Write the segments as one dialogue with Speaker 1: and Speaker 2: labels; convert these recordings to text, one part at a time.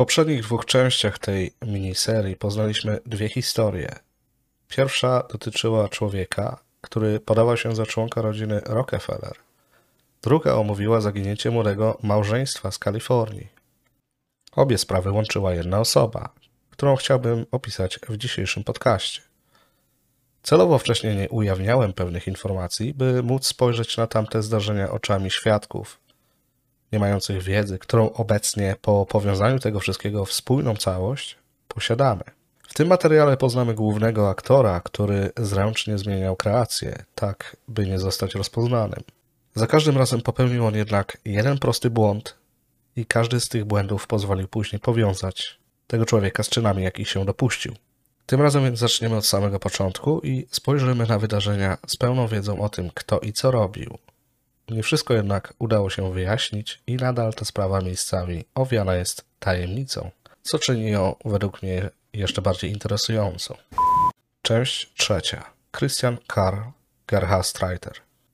Speaker 1: poprzednich dwóch częściach tej miniserii poznaliśmy dwie historie. Pierwsza dotyczyła człowieka, który podawał się za członka rodziny Rockefeller. Druga omówiła zaginięcie młodego małżeństwa z Kalifornii. Obie sprawy łączyła jedna osoba, którą chciałbym opisać w dzisiejszym podcaście. Celowo wcześniej nie ujawniałem pewnych informacji, by móc spojrzeć na tamte zdarzenia oczami świadków, nie mających wiedzy, którą obecnie po powiązaniu tego wszystkiego w spójną całość posiadamy. W tym materiale poznamy głównego aktora, który zręcznie zmieniał kreację, tak by nie zostać rozpoznanym. Za każdym razem popełnił on jednak jeden prosty błąd i każdy z tych błędów pozwolił później powiązać tego człowieka z czynami, jakich się dopuścił. Tym razem więc zaczniemy od samego początku i spojrzymy na wydarzenia z pełną wiedzą o tym, kto i co robił. Nie wszystko jednak udało się wyjaśnić i nadal ta sprawa miejscami owiana jest tajemnicą, co czyni ją według mnie jeszcze bardziej interesującą. Część trzecia. Christian Karl Gerhard Streiter.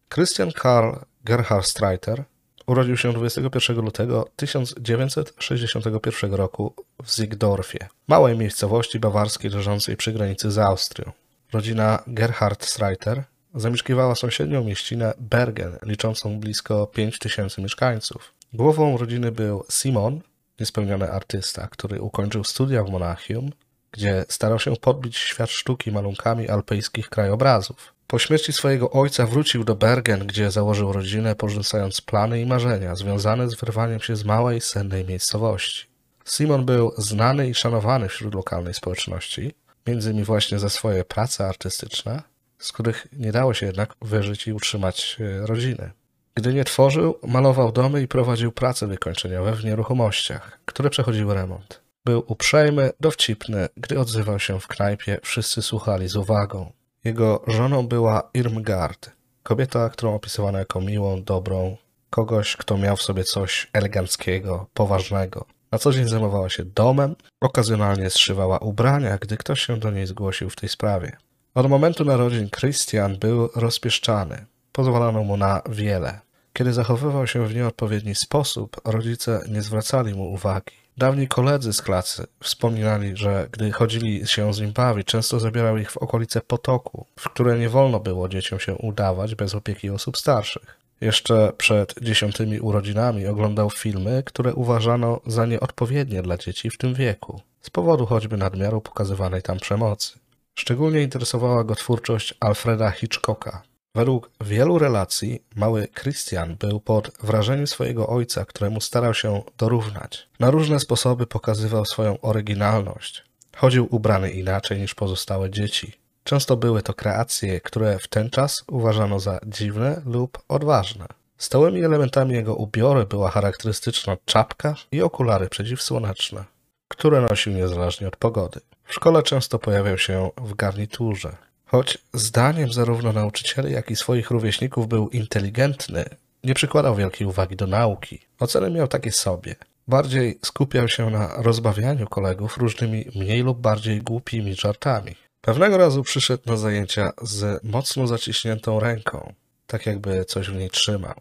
Speaker 1: Christian Karl Gerhard Streiter urodził się 21 lutego 1961 roku w Zygdorfie, małej miejscowości bawarskiej leżącej przy granicy z Austrią. Rodzina Gerhard Streiter zamieszkiwała sąsiednią mieścinę Bergen, liczącą blisko 5000 mieszkańców. Głową rodziny był Simon, niespełniony artysta, który ukończył studia w Monachium, gdzie starał się podbić świat sztuki malunkami alpejskich krajobrazów. Po śmierci swojego ojca wrócił do Bergen, gdzie założył rodzinę, porzucając plany i marzenia związane z wyrwaniem się z małej, sennej miejscowości. Simon był znany i szanowany wśród lokalnej społeczności, między innymi właśnie za swoje prace artystyczne, z których nie dało się jednak wyżyć i utrzymać e, rodziny. Gdy nie tworzył, malował domy i prowadził prace wykończeniowe w nieruchomościach, które przechodziły remont. Był uprzejmy, dowcipny, gdy odzywał się w knajpie, wszyscy słuchali z uwagą. Jego żoną była Irmgard, kobieta, którą opisywano jako miłą, dobrą, kogoś, kto miał w sobie coś eleganckiego, poważnego. Na co dzień zajmowała się domem, okazjonalnie zszywała ubrania, gdy ktoś się do niej zgłosił w tej sprawie. Od momentu narodzin Christian był rozpieszczany. Pozwalano mu na wiele. Kiedy zachowywał się w nieodpowiedni sposób, rodzice nie zwracali mu uwagi. Dawni koledzy z klasy wspominali, że gdy chodzili się z nim bawić, często zabierał ich w okolice potoku, w które nie wolno było dzieciom się udawać bez opieki osób starszych. Jeszcze przed dziesiątymi urodzinami oglądał filmy, które uważano za nieodpowiednie dla dzieci w tym wieku, z powodu choćby nadmiaru pokazywanej tam przemocy. Szczególnie interesowała go twórczość Alfreda Hitchcocka. Według wielu relacji mały Christian był pod wrażeniem swojego ojca, któremu starał się dorównać. Na różne sposoby pokazywał swoją oryginalność. Chodził ubrany inaczej niż pozostałe dzieci. Często były to kreacje, które w ten czas uważano za dziwne lub odważne. Stałymi elementami jego ubioru była charakterystyczna czapka i okulary przeciwsłoneczne, które nosił niezależnie od pogody. W szkole często pojawiał się w garniturze. Choć zdaniem zarówno nauczycieli, jak i swoich rówieśników był inteligentny, nie przykładał wielkiej uwagi do nauki. Oceny miał takie sobie. Bardziej skupiał się na rozbawianiu kolegów różnymi mniej lub bardziej głupimi żartami. Pewnego razu przyszedł na zajęcia z mocno zaciśniętą ręką, tak jakby coś w niej trzymał.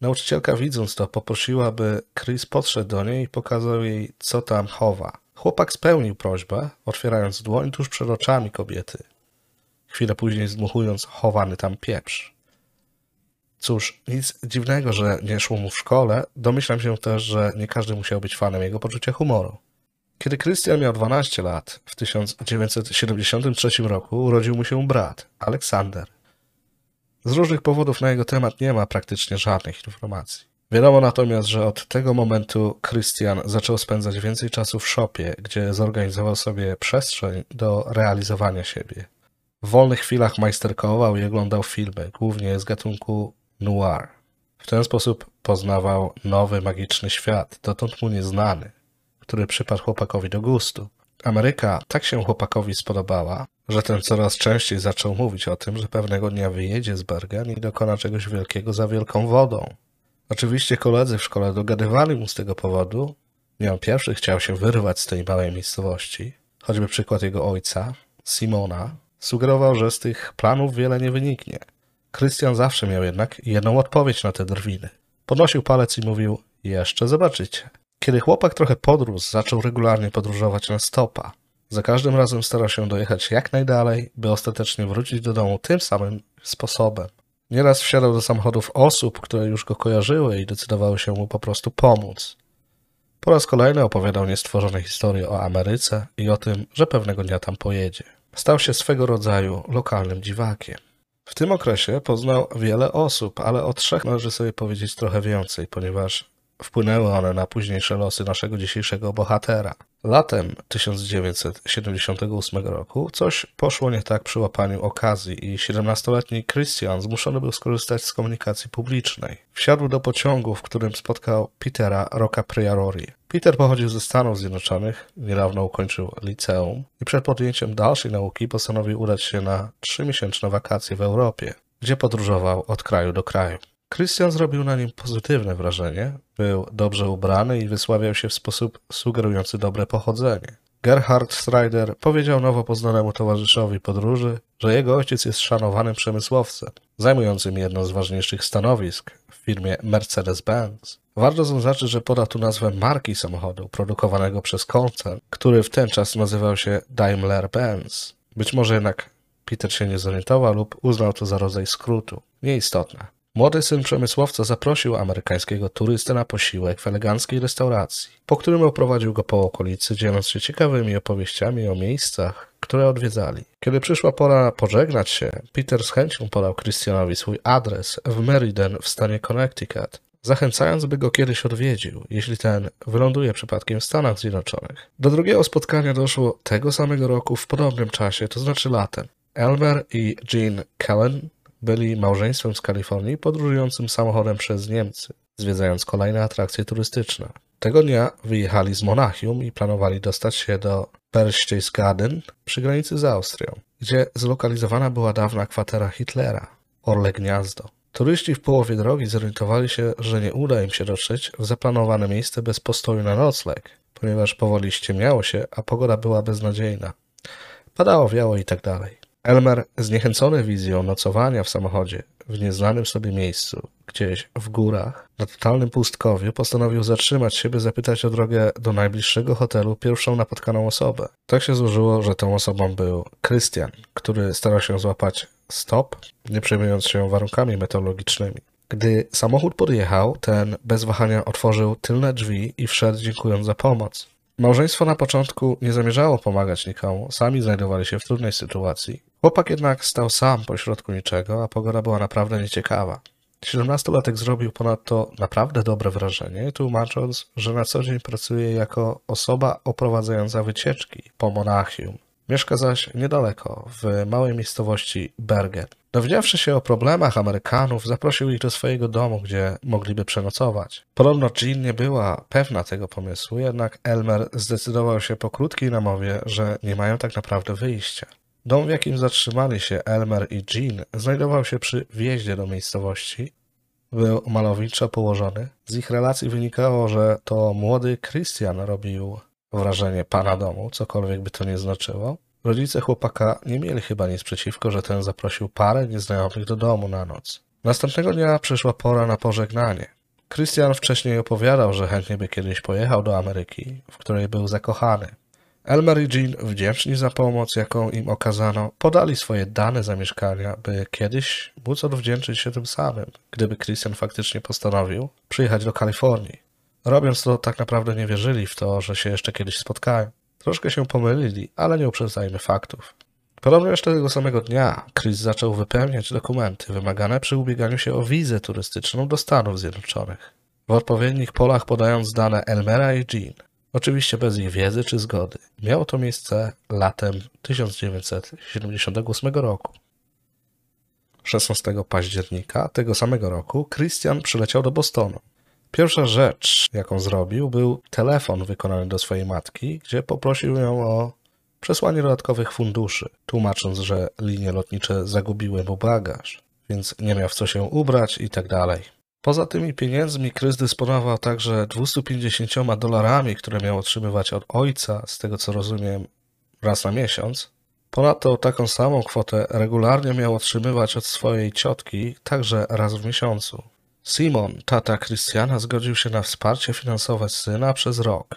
Speaker 1: Nauczycielka widząc to poprosiła, by Chris podszedł do niej i pokazał jej, co tam chowa. Chłopak spełnił prośbę, otwierając dłoń tuż przed oczami kobiety. Chwilę później zdmuchując chowany tam pieprz. Cóż, nic dziwnego, że nie szło mu w szkole, domyślam się też, że nie każdy musiał być fanem jego poczucia humoru. Kiedy Christian miał 12 lat, w 1973 roku urodził mu się brat, Aleksander. Z różnych powodów na jego temat nie ma praktycznie żadnych informacji. Wiadomo natomiast, że od tego momentu Christian zaczął spędzać więcej czasu w szopie, gdzie zorganizował sobie przestrzeń do realizowania siebie. W wolnych chwilach majsterkował i oglądał filmy, głównie z gatunku noir. W ten sposób poznawał nowy, magiczny świat, dotąd mu nieznany, który przypadł chłopakowi do gustu. Ameryka tak się chłopakowi spodobała, że ten coraz częściej zaczął mówić o tym, że pewnego dnia wyjedzie z Bergen i dokona czegoś wielkiego za wielką wodą. Oczywiście koledzy w szkole dogadywali mu z tego powodu. On pierwszy chciał się wyrwać z tej małej miejscowości. Choćby przykład jego ojca, Simona, sugerował, że z tych planów wiele nie wyniknie. Krystian zawsze miał jednak jedną odpowiedź na te drwiny. Podnosił palec i mówił, jeszcze zobaczycie. Kiedy chłopak trochę podrósł, zaczął regularnie podróżować na stopa. Za każdym razem starał się dojechać jak najdalej, by ostatecznie wrócić do domu tym samym sposobem. Nieraz wsiadał do samochodów osób, które już go kojarzyły i decydowały się mu po prostu pomóc. Po raz kolejny opowiadał niestworzone historie o Ameryce i o tym, że pewnego dnia tam pojedzie. Stał się swego rodzaju lokalnym dziwakiem. W tym okresie poznał wiele osób, ale o trzech należy sobie powiedzieć trochę więcej, ponieważ wpłynęły one na późniejsze losy naszego dzisiejszego bohatera. Latem 1978 roku coś poszło nie tak przy łapaniu okazji i 17-letni Christian zmuszony był skorzystać z komunikacji publicznej. Wsiadł do pociągu, w którym spotkał Petera Rocca Priorori. Peter pochodził ze Stanów Zjednoczonych, niedawno ukończył liceum i przed podjęciem dalszej nauki postanowił udać się na trzymiesięczne wakacje w Europie, gdzie podróżował od kraju do kraju. Christian zrobił na nim pozytywne wrażenie. Był dobrze ubrany i wysławiał się w sposób sugerujący dobre pochodzenie. Gerhard Strider powiedział nowo poznanemu towarzyszowi podróży, że jego ojciec jest szanowanym przemysłowcem, zajmującym jedno z ważniejszych stanowisk w firmie Mercedes-Benz. Warto zaznaczyć, że poda tu nazwę marki samochodu produkowanego przez koncern, który w ten czas nazywał się Daimler-Benz. Być może jednak Peter się nie zorientował lub uznał to za rodzaj skrótu. Nieistotne. Młody syn przemysłowca zaprosił amerykańskiego turystę na posiłek w eleganckiej restauracji, po którym oprowadził go po okolicy, dzieląc się ciekawymi opowieściami o miejscach, które odwiedzali. Kiedy przyszła pora pożegnać się, Peter z chęcią podał Christianowi swój adres w Meriden w stanie Connecticut, zachęcając, by go kiedyś odwiedził, jeśli ten wyląduje przypadkiem w Stanach Zjednoczonych. Do drugiego spotkania doszło tego samego roku w podobnym czasie, to znaczy latem. Elmer i Jean Kellen byli małżeństwem z Kalifornii podróżującym samochodem przez Niemcy, zwiedzając kolejne atrakcje turystyczne. Tego dnia wyjechali z Monachium i planowali dostać się do Berchtesgaden przy granicy z Austrią, gdzie zlokalizowana była dawna kwatera Hitlera, Orle Gniazdo. Turyści w połowie drogi zorientowali się, że nie uda im się dotrzeć w zaplanowane miejsce bez postoju na nocleg, ponieważ powoli ściemniało się, a pogoda była beznadziejna. Padało, wiało i tak dalej. Elmer, zniechęcony wizją nocowania w samochodzie w nieznanym sobie miejscu, gdzieś w górach, na totalnym pustkowiu, postanowił zatrzymać się, by zapytać o drogę do najbliższego hotelu pierwszą napotkaną osobę. Tak się złożyło, że tą osobą był Christian, który starał się złapać stop, nie przejmując się warunkami meteorologicznymi. Gdy samochód podjechał, ten bez wahania otworzył tylne drzwi i wszedł dziękując za pomoc. Małżeństwo na początku nie zamierzało pomagać nikomu, sami znajdowali się w trudnej sytuacji. Chłopak jednak stał sam pośrodku niczego, a pogoda była naprawdę nieciekawa. Siedemnastolatek zrobił ponadto naprawdę dobre wrażenie, tłumacząc, że na co dzień pracuje jako osoba oprowadzająca wycieczki po Monachium. Mieszka zaś niedaleko, w małej miejscowości Bergen. Dowiedziawszy się o problemach Amerykanów, zaprosił ich do swojego domu, gdzie mogliby przenocować. Podobno Jean nie była pewna tego pomysłu, jednak Elmer zdecydował się po krótkiej namowie, że nie mają tak naprawdę wyjścia. Dom, w jakim zatrzymali się Elmer i Jean, znajdował się przy wjeździe do miejscowości. Był malowniczo położony. Z ich relacji wynikało, że to młody Christian robił wrażenie pana domu, cokolwiek by to nie znaczyło. Rodzice chłopaka nie mieli chyba nic przeciwko, że ten zaprosił parę nieznajomych do domu na noc. Następnego dnia przyszła pora na pożegnanie. Christian wcześniej opowiadał, że chętnie by kiedyś pojechał do Ameryki, w której był zakochany. Elmer i Jean, wdzięczni za pomoc, jaką im okazano, podali swoje dane zamieszkania, by kiedyś móc odwdzięczyć się tym samym, gdyby Christian faktycznie postanowił przyjechać do Kalifornii. Robiąc to, tak naprawdę nie wierzyli w to, że się jeszcze kiedyś spotkają. Troszkę się pomylili, ale nie uprzedzajmy faktów. Podobnie jeszcze tego samego dnia Chris zaczął wypełniać dokumenty wymagane przy ubieganiu się o wizę turystyczną do Stanów Zjednoczonych. W odpowiednich polach podając dane Elmera i Jean. Oczywiście bez ich wiedzy czy zgody. Miało to miejsce latem 1978 roku. 16 października tego samego roku Christian przyleciał do Bostonu. Pierwsza rzecz, jaką zrobił, był telefon wykonany do swojej matki, gdzie poprosił ją o przesłanie dodatkowych funduszy, tłumacząc, że linie lotnicze zagubiły mu bagaż, więc nie miał w co się ubrać i tak dalej. Poza tymi pieniędzmi Krys dysponował także 250 dolarami, które miał otrzymywać od ojca, z tego co rozumiem, raz na miesiąc. Ponadto taką samą kwotę regularnie miał otrzymywać od swojej ciotki, także raz w miesiącu. Simon, tata Christiana, zgodził się na wsparcie finansowe syna przez rok,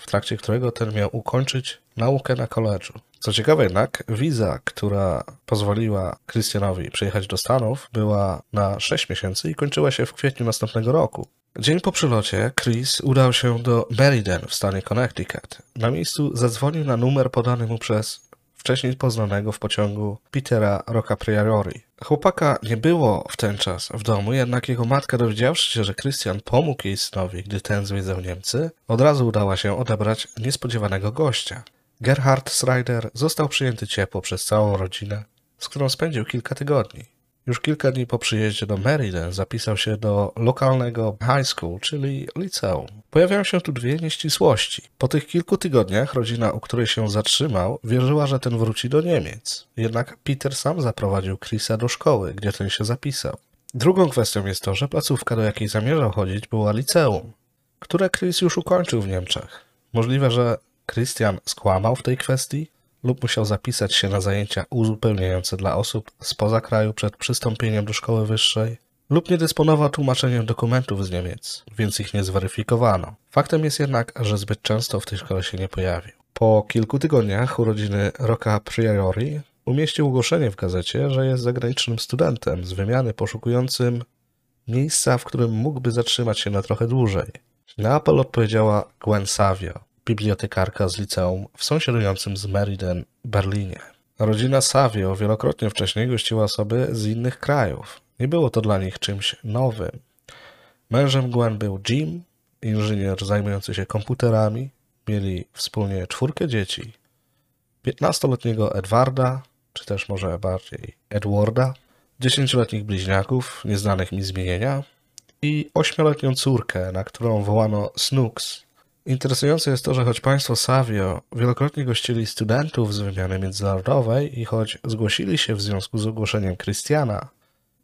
Speaker 1: w trakcie którego ten miał ukończyć naukę na koledżu. Co ciekawe jednak, wiza, która pozwoliła Christianowi przyjechać do Stanów, była na 6 miesięcy i kończyła się w kwietniu następnego roku. Dzień po przylocie Chris udał się do Meriden w stanie Connecticut. Na miejscu zadzwonił na numer podany mu przez wcześniej poznanego w pociągu Petera Rocca Priori. Chłopaka nie było w ten czas w domu, jednak jego matka dowiedziawszy się, że Christian pomógł jej synowi, gdy ten zwiedzał Niemcy, od razu udała się odebrać niespodziewanego gościa. Gerhard Schreider został przyjęty ciepło przez całą rodzinę, z którą spędził kilka tygodni. Już kilka dni po przyjeździe do Meriden zapisał się do lokalnego high school, czyli liceum. Pojawiają się tu dwie nieścisłości. Po tych kilku tygodniach rodzina, u której się zatrzymał, wierzyła, że ten wróci do Niemiec. Jednak Peter sam zaprowadził Chrisa do szkoły, gdzie ten się zapisał. Drugą kwestią jest to, że placówka, do jakiej zamierzał chodzić, była liceum, które Chris już ukończył w Niemczech. Możliwe, że Christian skłamał w tej kwestii, lub musiał zapisać się na zajęcia uzupełniające dla osób spoza kraju przed przystąpieniem do szkoły wyższej, lub nie dysponował tłumaczeniem dokumentów z Niemiec, więc ich nie zweryfikowano. Faktem jest jednak, że zbyt często w tej szkole się nie pojawił. Po kilku tygodniach urodziny Rocca Priori umieścił ogłoszenie w gazecie, że jest zagranicznym studentem z wymiany poszukującym miejsca, w którym mógłby zatrzymać się na trochę dłużej. Na apel odpowiedziała Gwen Savio, bibliotekarka z liceum w sąsiadującym z Meriden Berlinie. Rodzina Savio wielokrotnie wcześniej gościła osoby z innych krajów. Nie było to dla nich czymś nowym. Mężem Gwen był Jim, inżynier zajmujący się komputerami. Mieli wspólnie czwórkę dzieci. 15-letniego Edwarda, czy też może bardziej Edwarda, 10-letnich bliźniaków, nieznanych mi zmienienia i 8-letnią córkę, na którą wołano Snooks, Interesujące jest to, że choć państwo Savio wielokrotnie gościli studentów z wymiany międzynarodowej i choć zgłosili się w związku z ogłoszeniem Christiana,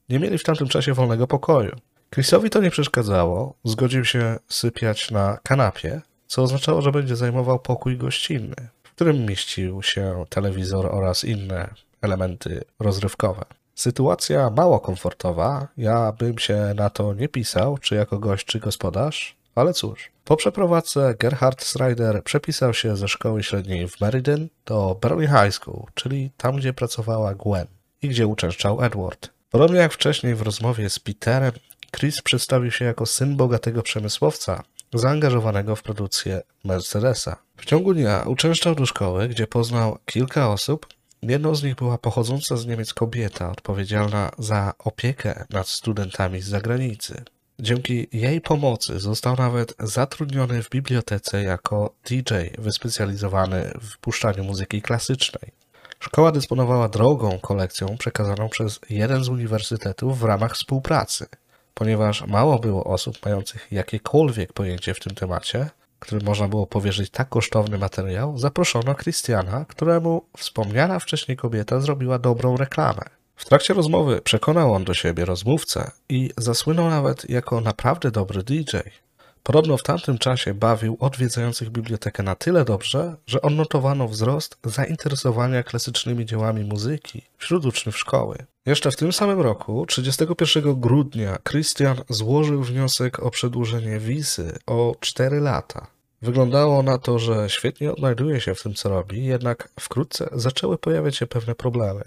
Speaker 1: nie mieli w tamtym czasie wolnego pokoju. Chrisowi to nie przeszkadzało, zgodził się sypiać na kanapie, co oznaczało, że będzie zajmował pokój gościnny, w którym mieścił się telewizor oraz inne elementy rozrywkowe. Sytuacja mało komfortowa, ja bym się na to nie pisał, czy jako gość, czy gospodarz, ale cóż, po przeprowadzce Gerhard Schreider przepisał się ze szkoły średniej w Meriden do Berlin High School, czyli tam, gdzie pracowała Gwen i gdzie uczęszczał Edward. Podobnie jak wcześniej w rozmowie z Peterem, Chris przedstawił się jako syn bogatego przemysłowca zaangażowanego w produkcję Mercedesa. W ciągu dnia uczęszczał do szkoły, gdzie poznał kilka osób. Jedną z nich była pochodząca z Niemiec kobieta odpowiedzialna za opiekę nad studentami z zagranicy. Dzięki jej pomocy został nawet zatrudniony w bibliotece jako DJ wyspecjalizowany w puszczaniu muzyki klasycznej. Szkoła dysponowała drogą kolekcją przekazaną przez jeden z uniwersytetów w ramach współpracy. Ponieważ mało było osób mających jakiekolwiek pojęcie w tym temacie, którym można było powierzyć tak kosztowny materiał, zaproszono Christiana, któremu wspomniana wcześniej kobieta zrobiła dobrą reklamę. W trakcie rozmowy przekonał on do siebie rozmówcę i zasłynął nawet jako naprawdę dobry DJ. Podobno w tamtym czasie bawił odwiedzających bibliotekę na tyle dobrze, że odnotowano wzrost zainteresowania klasycznymi dziełami muzyki wśród uczniów szkoły. Jeszcze w tym samym roku, 31 grudnia, Christian złożył wniosek o przedłużenie wizy o 4 lata. Wyglądało na to, że świetnie odnajduje się w tym, co robi, jednak wkrótce zaczęły pojawiać się pewne problemy.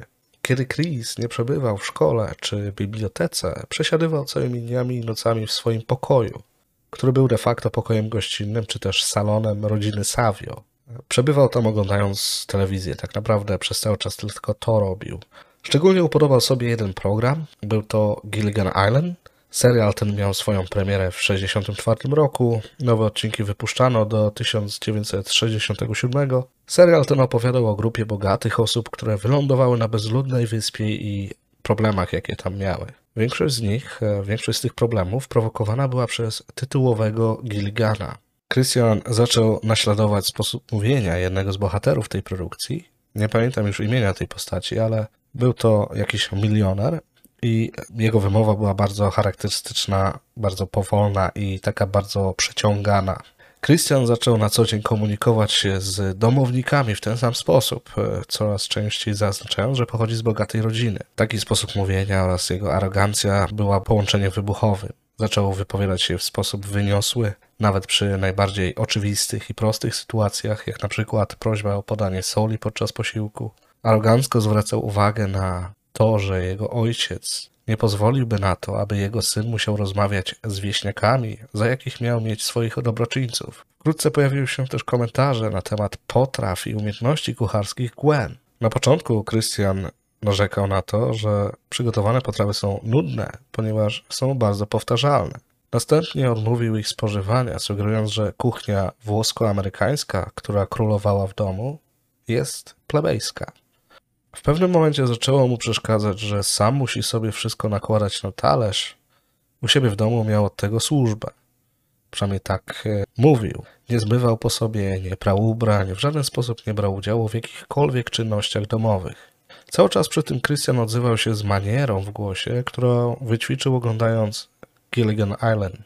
Speaker 1: Kiedy Chris nie przebywał w szkole czy bibliotece, przesiadywał całymi dniami i nocami w swoim pokoju, który był de facto pokojem gościnnym czy też salonem rodziny Savio. Przebywał tam oglądając telewizję, tak naprawdę przez cały czas tylko to robił. Szczególnie upodobał sobie jeden program, był to Gilligan Island, Serial ten miał swoją premierę w 1964 roku, nowe odcinki wypuszczano do 1967. Serial ten opowiadał o grupie bogatych osób, które wylądowały na bezludnej wyspie i problemach, jakie tam miały. Większość z nich, e, większość z tych problemów prowokowana była przez tytułowego Gilligana. Christian zaczął naśladować sposób mówienia jednego z bohaterów tej produkcji. Nie pamiętam już imienia tej postaci, ale był to jakiś milioner i jego wymowa była bardzo charakterystyczna, bardzo powolna i taka bardzo przeciągana. Christian zaczął na co dzień komunikować się z domownikami w ten sam sposób, e, coraz częściej zaznaczając, że pochodzi z bogatej rodziny. Taki sposób mówienia oraz jego arogancja była połączeniem wybuchowym. Zaczął wypowiadać się w sposób wyniosły, nawet przy najbardziej oczywistych i prostych sytuacjach, jak na przykład prośba o podanie soli podczas posiłku. Arogancko zwracał uwagę na to, że jego ojciec nie pozwoliłby na to, aby jego syn musiał rozmawiać z wieśniakami, za jakich miał mieć swoich dobroczyńców. Wkrótce pojawiły się też komentarze na temat potraw i umiejętności kucharskich Gwen. Na początku Christian narzekał na to, że przygotowane potrawy są nudne, ponieważ są bardzo powtarzalne. Następnie odmówił ich spożywania, sugerując, że kuchnia włosko-amerykańska, która królowała w domu, jest plebejska. W pewnym momencie zaczęło mu przeszkadzać, że sam musi sobie wszystko nakładać na talerz. U siebie w domu miał od tego służbę. Przynajmniej tak e, mówił. Nie zmywał po sobie, nie prał ubrań, w żaden sposób nie brał udziału w jakichkolwiek czynnościach domowych. Cały czas przy tym Christian odzywał się z manierą w głosie, którą wyćwiczył oglądając Gilligan Island.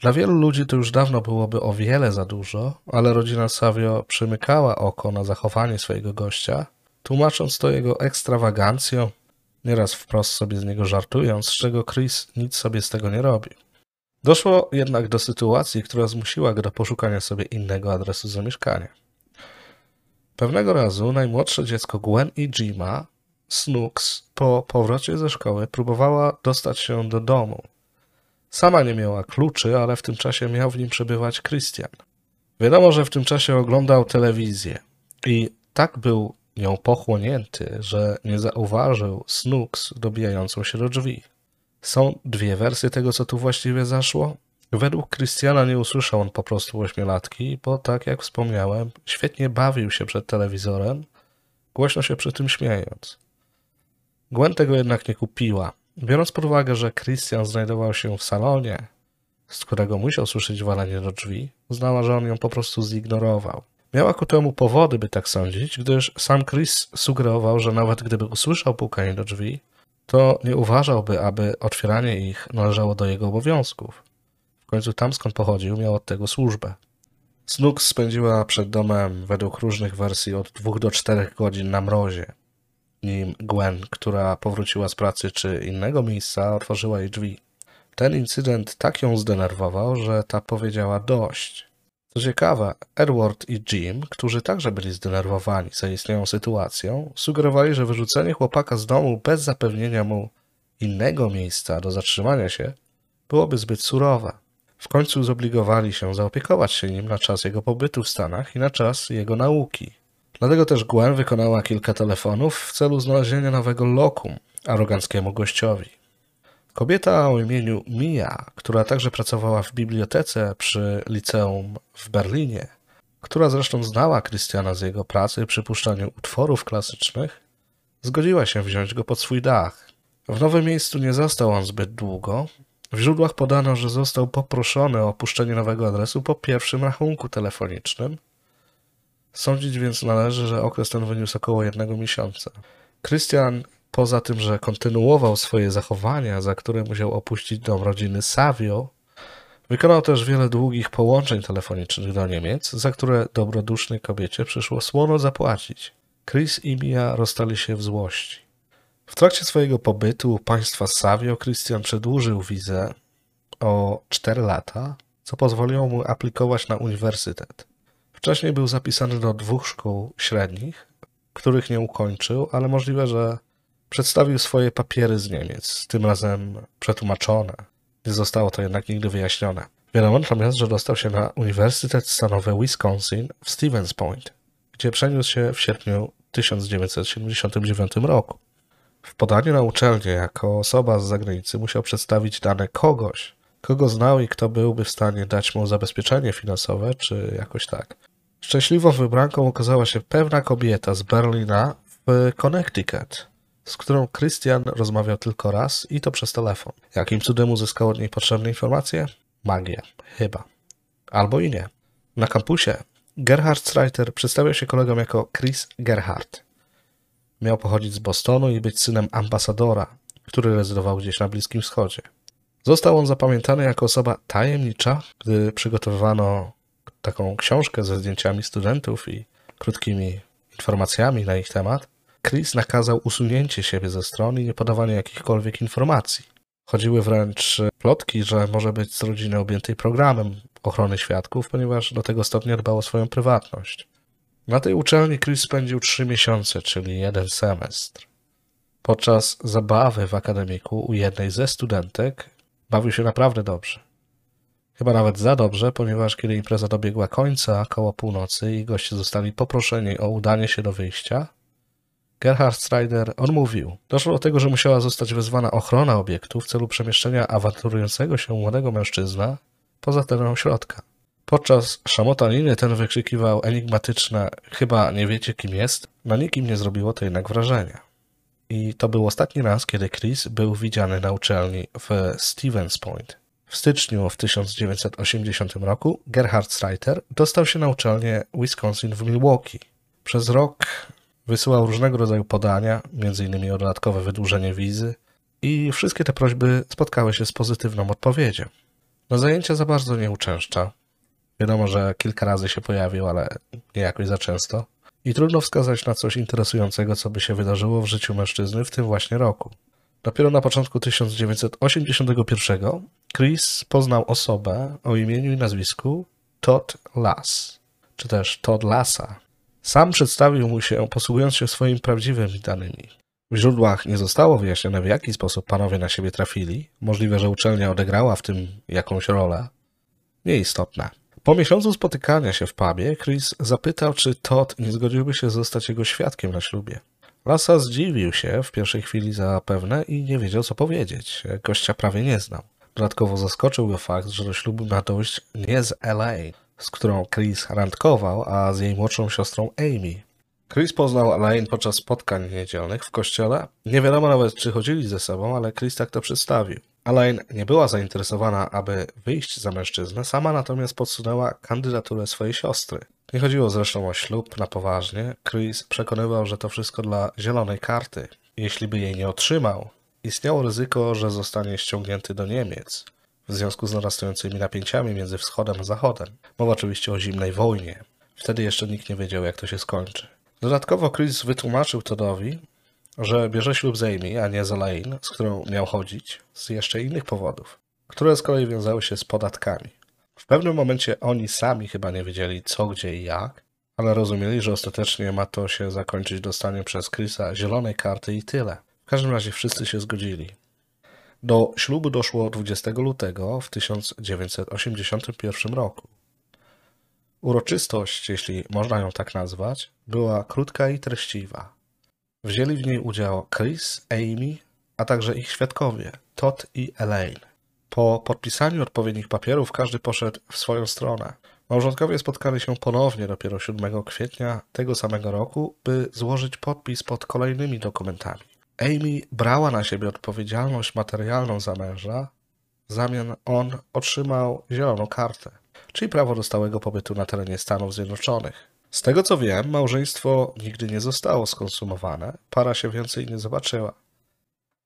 Speaker 1: Dla wielu ludzi to już dawno byłoby o wiele za dużo, ale rodzina Savio przymykała oko na zachowanie swojego gościa, tłumacząc to jego ekstrawagancją, nieraz wprost sobie z niego żartując, z czego Chris nic sobie z tego nie robił. Doszło jednak do sytuacji, która zmusiła go do poszukania sobie innego adresu zamieszkania. Pewnego razu najmłodsze dziecko Gwen i Jima, Snooks, po powrocie ze szkoły próbowała dostać się do domu. Sama nie miała kluczy, ale w tym czasie miał w nim przebywać Christian. Wiadomo, że w tym czasie oglądał telewizję i tak był nią pochłonięty, że nie zauważył Snooks dobijającą się do drzwi. Są dwie wersje tego, co tu właściwie zaszło. Według Christiana nie usłyszał on po prostu ośmiolatki, bo tak jak wspomniałem, świetnie bawił się przed telewizorem, głośno się przy tym śmiejąc. Gwen tego jednak nie kupiła. Biorąc pod uwagę, że Christian znajdował się w salonie, z którego musiał słyszeć walenie do drzwi, uznała, że on ją po prostu zignorował. Miała ku temu powody, by tak sądzić, gdyż sam Chris sugerował, że nawet gdyby usłyszał pukanie do drzwi, to nie uważałby, aby otwieranie ich należało do jego obowiązków. W końcu tam, skąd pochodził, miał od tego służbę. Snooks spędziła przed domem według różnych wersji od dwóch do czterech godzin na mrozie, nim Gwen, która powróciła z pracy czy innego miejsca, otworzyła jej drzwi. Ten incydent tak ją zdenerwował, że ta powiedziała dość. Co ciekawe, Edward i Jim, którzy także byli zdenerwowani zaistniałą sytuacją, sugerowali, że wyrzucenie chłopaka z domu bez zapewnienia mu innego miejsca do zatrzymania się byłoby zbyt surowe. W końcu zobligowali się zaopiekować się nim na czas jego pobytu w Stanach i na czas jego nauki. Dlatego też Gwen wykonała kilka telefonów w celu znalezienia nowego lokum aroganckiemu gościowi. Kobieta o imieniu Mia, która także pracowała w bibliotece przy liceum w Berlinie, która zresztą znała Christiana z jego pracy przy puszczaniu utworów klasycznych, zgodziła się wziąć go pod swój dach. W nowym miejscu nie został on zbyt długo. W źródłach podano, że został poproszony o opuszczenie nowego adresu po pierwszym rachunku telefonicznym. Sądzić więc należy, że okres ten wyniósł około jednego miesiąca. Christian poza tym, że kontynuował swoje zachowania, za które musiał opuścić dom rodziny Savio, wykonał też wiele długich połączeń telefonicznych do Niemiec, za które dobrodusznej kobiecie przyszło słono zapłacić. Chris i Mia rozstali się w złości. W trakcie swojego pobytu u państwa Savio Christian przedłużył wizę o 4 lata, co pozwoliło mu aplikować na uniwersytet. Wcześniej był zapisany do dwóch szkół średnich, których nie ukończył, ale możliwe, że Przedstawił swoje papiery z Niemiec, tym razem przetłumaczone. Nie zostało to jednak nigdy wyjaśnione. Wiadomo natomiast, że dostał się na Uniwersytet Stanowy Wisconsin w Stevens Point, gdzie przeniósł się w sierpniu 1979 roku. W podaniu na uczelnię jako osoba z zagranicy musiał przedstawić dane kogoś, kogo znał i kto byłby w stanie dać mu zabezpieczenie finansowe, czy jakoś tak. Szczęśliwą wybranką okazała się pewna kobieta z Berlina w Connecticut, z którą Christian rozmawiał tylko raz i to przez telefon. Jakim cudem uzyskał od niej potrzebne informacje? Magia. Chyba. Albo i nie. Na kampusie Gerhard Streiter przedstawiał się kolegom jako Chris Gerhard. Miał pochodzić z Bostonu i być synem ambasadora, który rezydował gdzieś na Bliskim Wschodzie. Został on zapamiętany jako osoba tajemnicza, gdy przygotowywano taką książkę ze zdjęciami studentów i krótkimi informacjami na ich temat. Chris nakazał usunięcie siebie ze strony i nie podawanie jakichkolwiek informacji. Chodziły wręcz plotki, że może być z rodziny objętej programem ochrony świadków, ponieważ do tego stopnia dbał o swoją prywatność. Na tej uczelni Chris spędził trzy miesiące, czyli jeden semestr. Podczas zabawy w akademiku u jednej ze studentek bawił się naprawdę dobrze. Chyba nawet za dobrze, ponieważ kiedy impreza dobiegła końca koło północy i goście zostali poproszeni o udanie się do wyjścia, Gerhard Strider odmówił. Doszło do tego, że musiała zostać wezwana ochrona obiektu w celu przemieszczenia awanturującego się młodego mężczyzna poza teren ośrodka. Podczas szamotaniny ten wykrzykiwał enigmatyczne chyba nie wiecie kim jest, na nikim nie zrobiło to jednak wrażenia. I to był ostatni raz, kiedy Chris był widziany na uczelni w Stevens Point. W styczniu w 1980 roku Gerhard Streiter dostał się na uczelnię Wisconsin w Milwaukee. Przez rok wysyłał różnego rodzaju podania, m.in. o dodatkowe wydłużenie wizy i wszystkie te prośby spotkały się z pozytywną odpowiedzią. Na zajęcia za bardzo nie uczęszcza. Wiadomo, że kilka razy się pojawił, ale nie jakoś za często. I trudno wskazać na coś interesującego, co by się wydarzyło w życiu mężczyzny w tym właśnie roku. Dopiero na początku 1981 Chris poznał osobę o imieniu i nazwisku Todd Lass, czy też Todd Lassa. Sam przedstawił mu się, posługując się swoimi prawdziwymi danymi. W źródłach nie zostało wyjaśnione, w jaki sposób panowie na siebie trafili. Możliwe, że uczelnia odegrała w tym jakąś rolę. Nieistotne. Po miesiącu spotykania się w pubie, Chris zapytał, czy Todd nie zgodziłby się zostać jego świadkiem na ślubie. Lassa zdziwił się w pierwszej chwili zapewne i nie wiedział, co powiedzieć. Gościa prawie nie znał. Dodatkowo zaskoczył go fakt, że do ślubu ma dojść nie z LA, z którą Chris randkował, a z jej młodszą siostrą Amy. Chris poznał Elaine podczas spotkań niedzielnych w kościele. Nie wiadomo nawet, czy chodzili ze sobą, ale Chris tak to przedstawił. Elaine nie była zainteresowana, aby wyjść za mężczyznę, sama natomiast podsunęła kandydaturę swojej siostry. Nie chodziło zresztą o ślub na poważnie. Chris przekonywał, że to wszystko dla zielonej karty. Jeśli by jej nie otrzymał, istniało ryzyko, że zostanie ściągnięty do Niemiec w związku z narastającymi napięciami między wschodem a zachodem. Mowa oczywiście o zimnej wojnie. Wtedy jeszcze nikt nie wiedział, jak to się skończy. Dodatkowo Chris wytłumaczył Todowi, że bierze ślub z Amy, a nie z Elaine, z którą miał chodzić, z jeszcze innych powodów, które z kolei wiązały się z podatkami. W pewnym momencie oni sami chyba nie wiedzieli co, gdzie i jak, ale rozumieli, że ostatecznie ma to się zakończyć dostaniem przez Chrisa zielonej karty i tyle. W każdym razie wszyscy się zgodzili. Do ślubu doszło 20 lutego w 1981 roku. Uroczystość, jeśli można ją tak nazwać, była krótka i treściwa. Wzięli w niej udział Chris, Amy, a także ich świadkowie, Todd i Elaine. Po podpisaniu odpowiednich papierów każdy poszedł w swoją stronę. Małżonkowie spotkali się ponownie dopiero 7 kwietnia tego samego roku, by złożyć podpis pod kolejnymi dokumentami. Amy brała na siebie odpowiedzialność materialną za męża, w zamian on otrzymał zieloną kartę, czyli prawo do stałego pobytu na terenie Stanów Zjednoczonych. Z tego co wiem, małżeństwo nigdy nie zostało skonsumowane, para się więcej nie zobaczyła.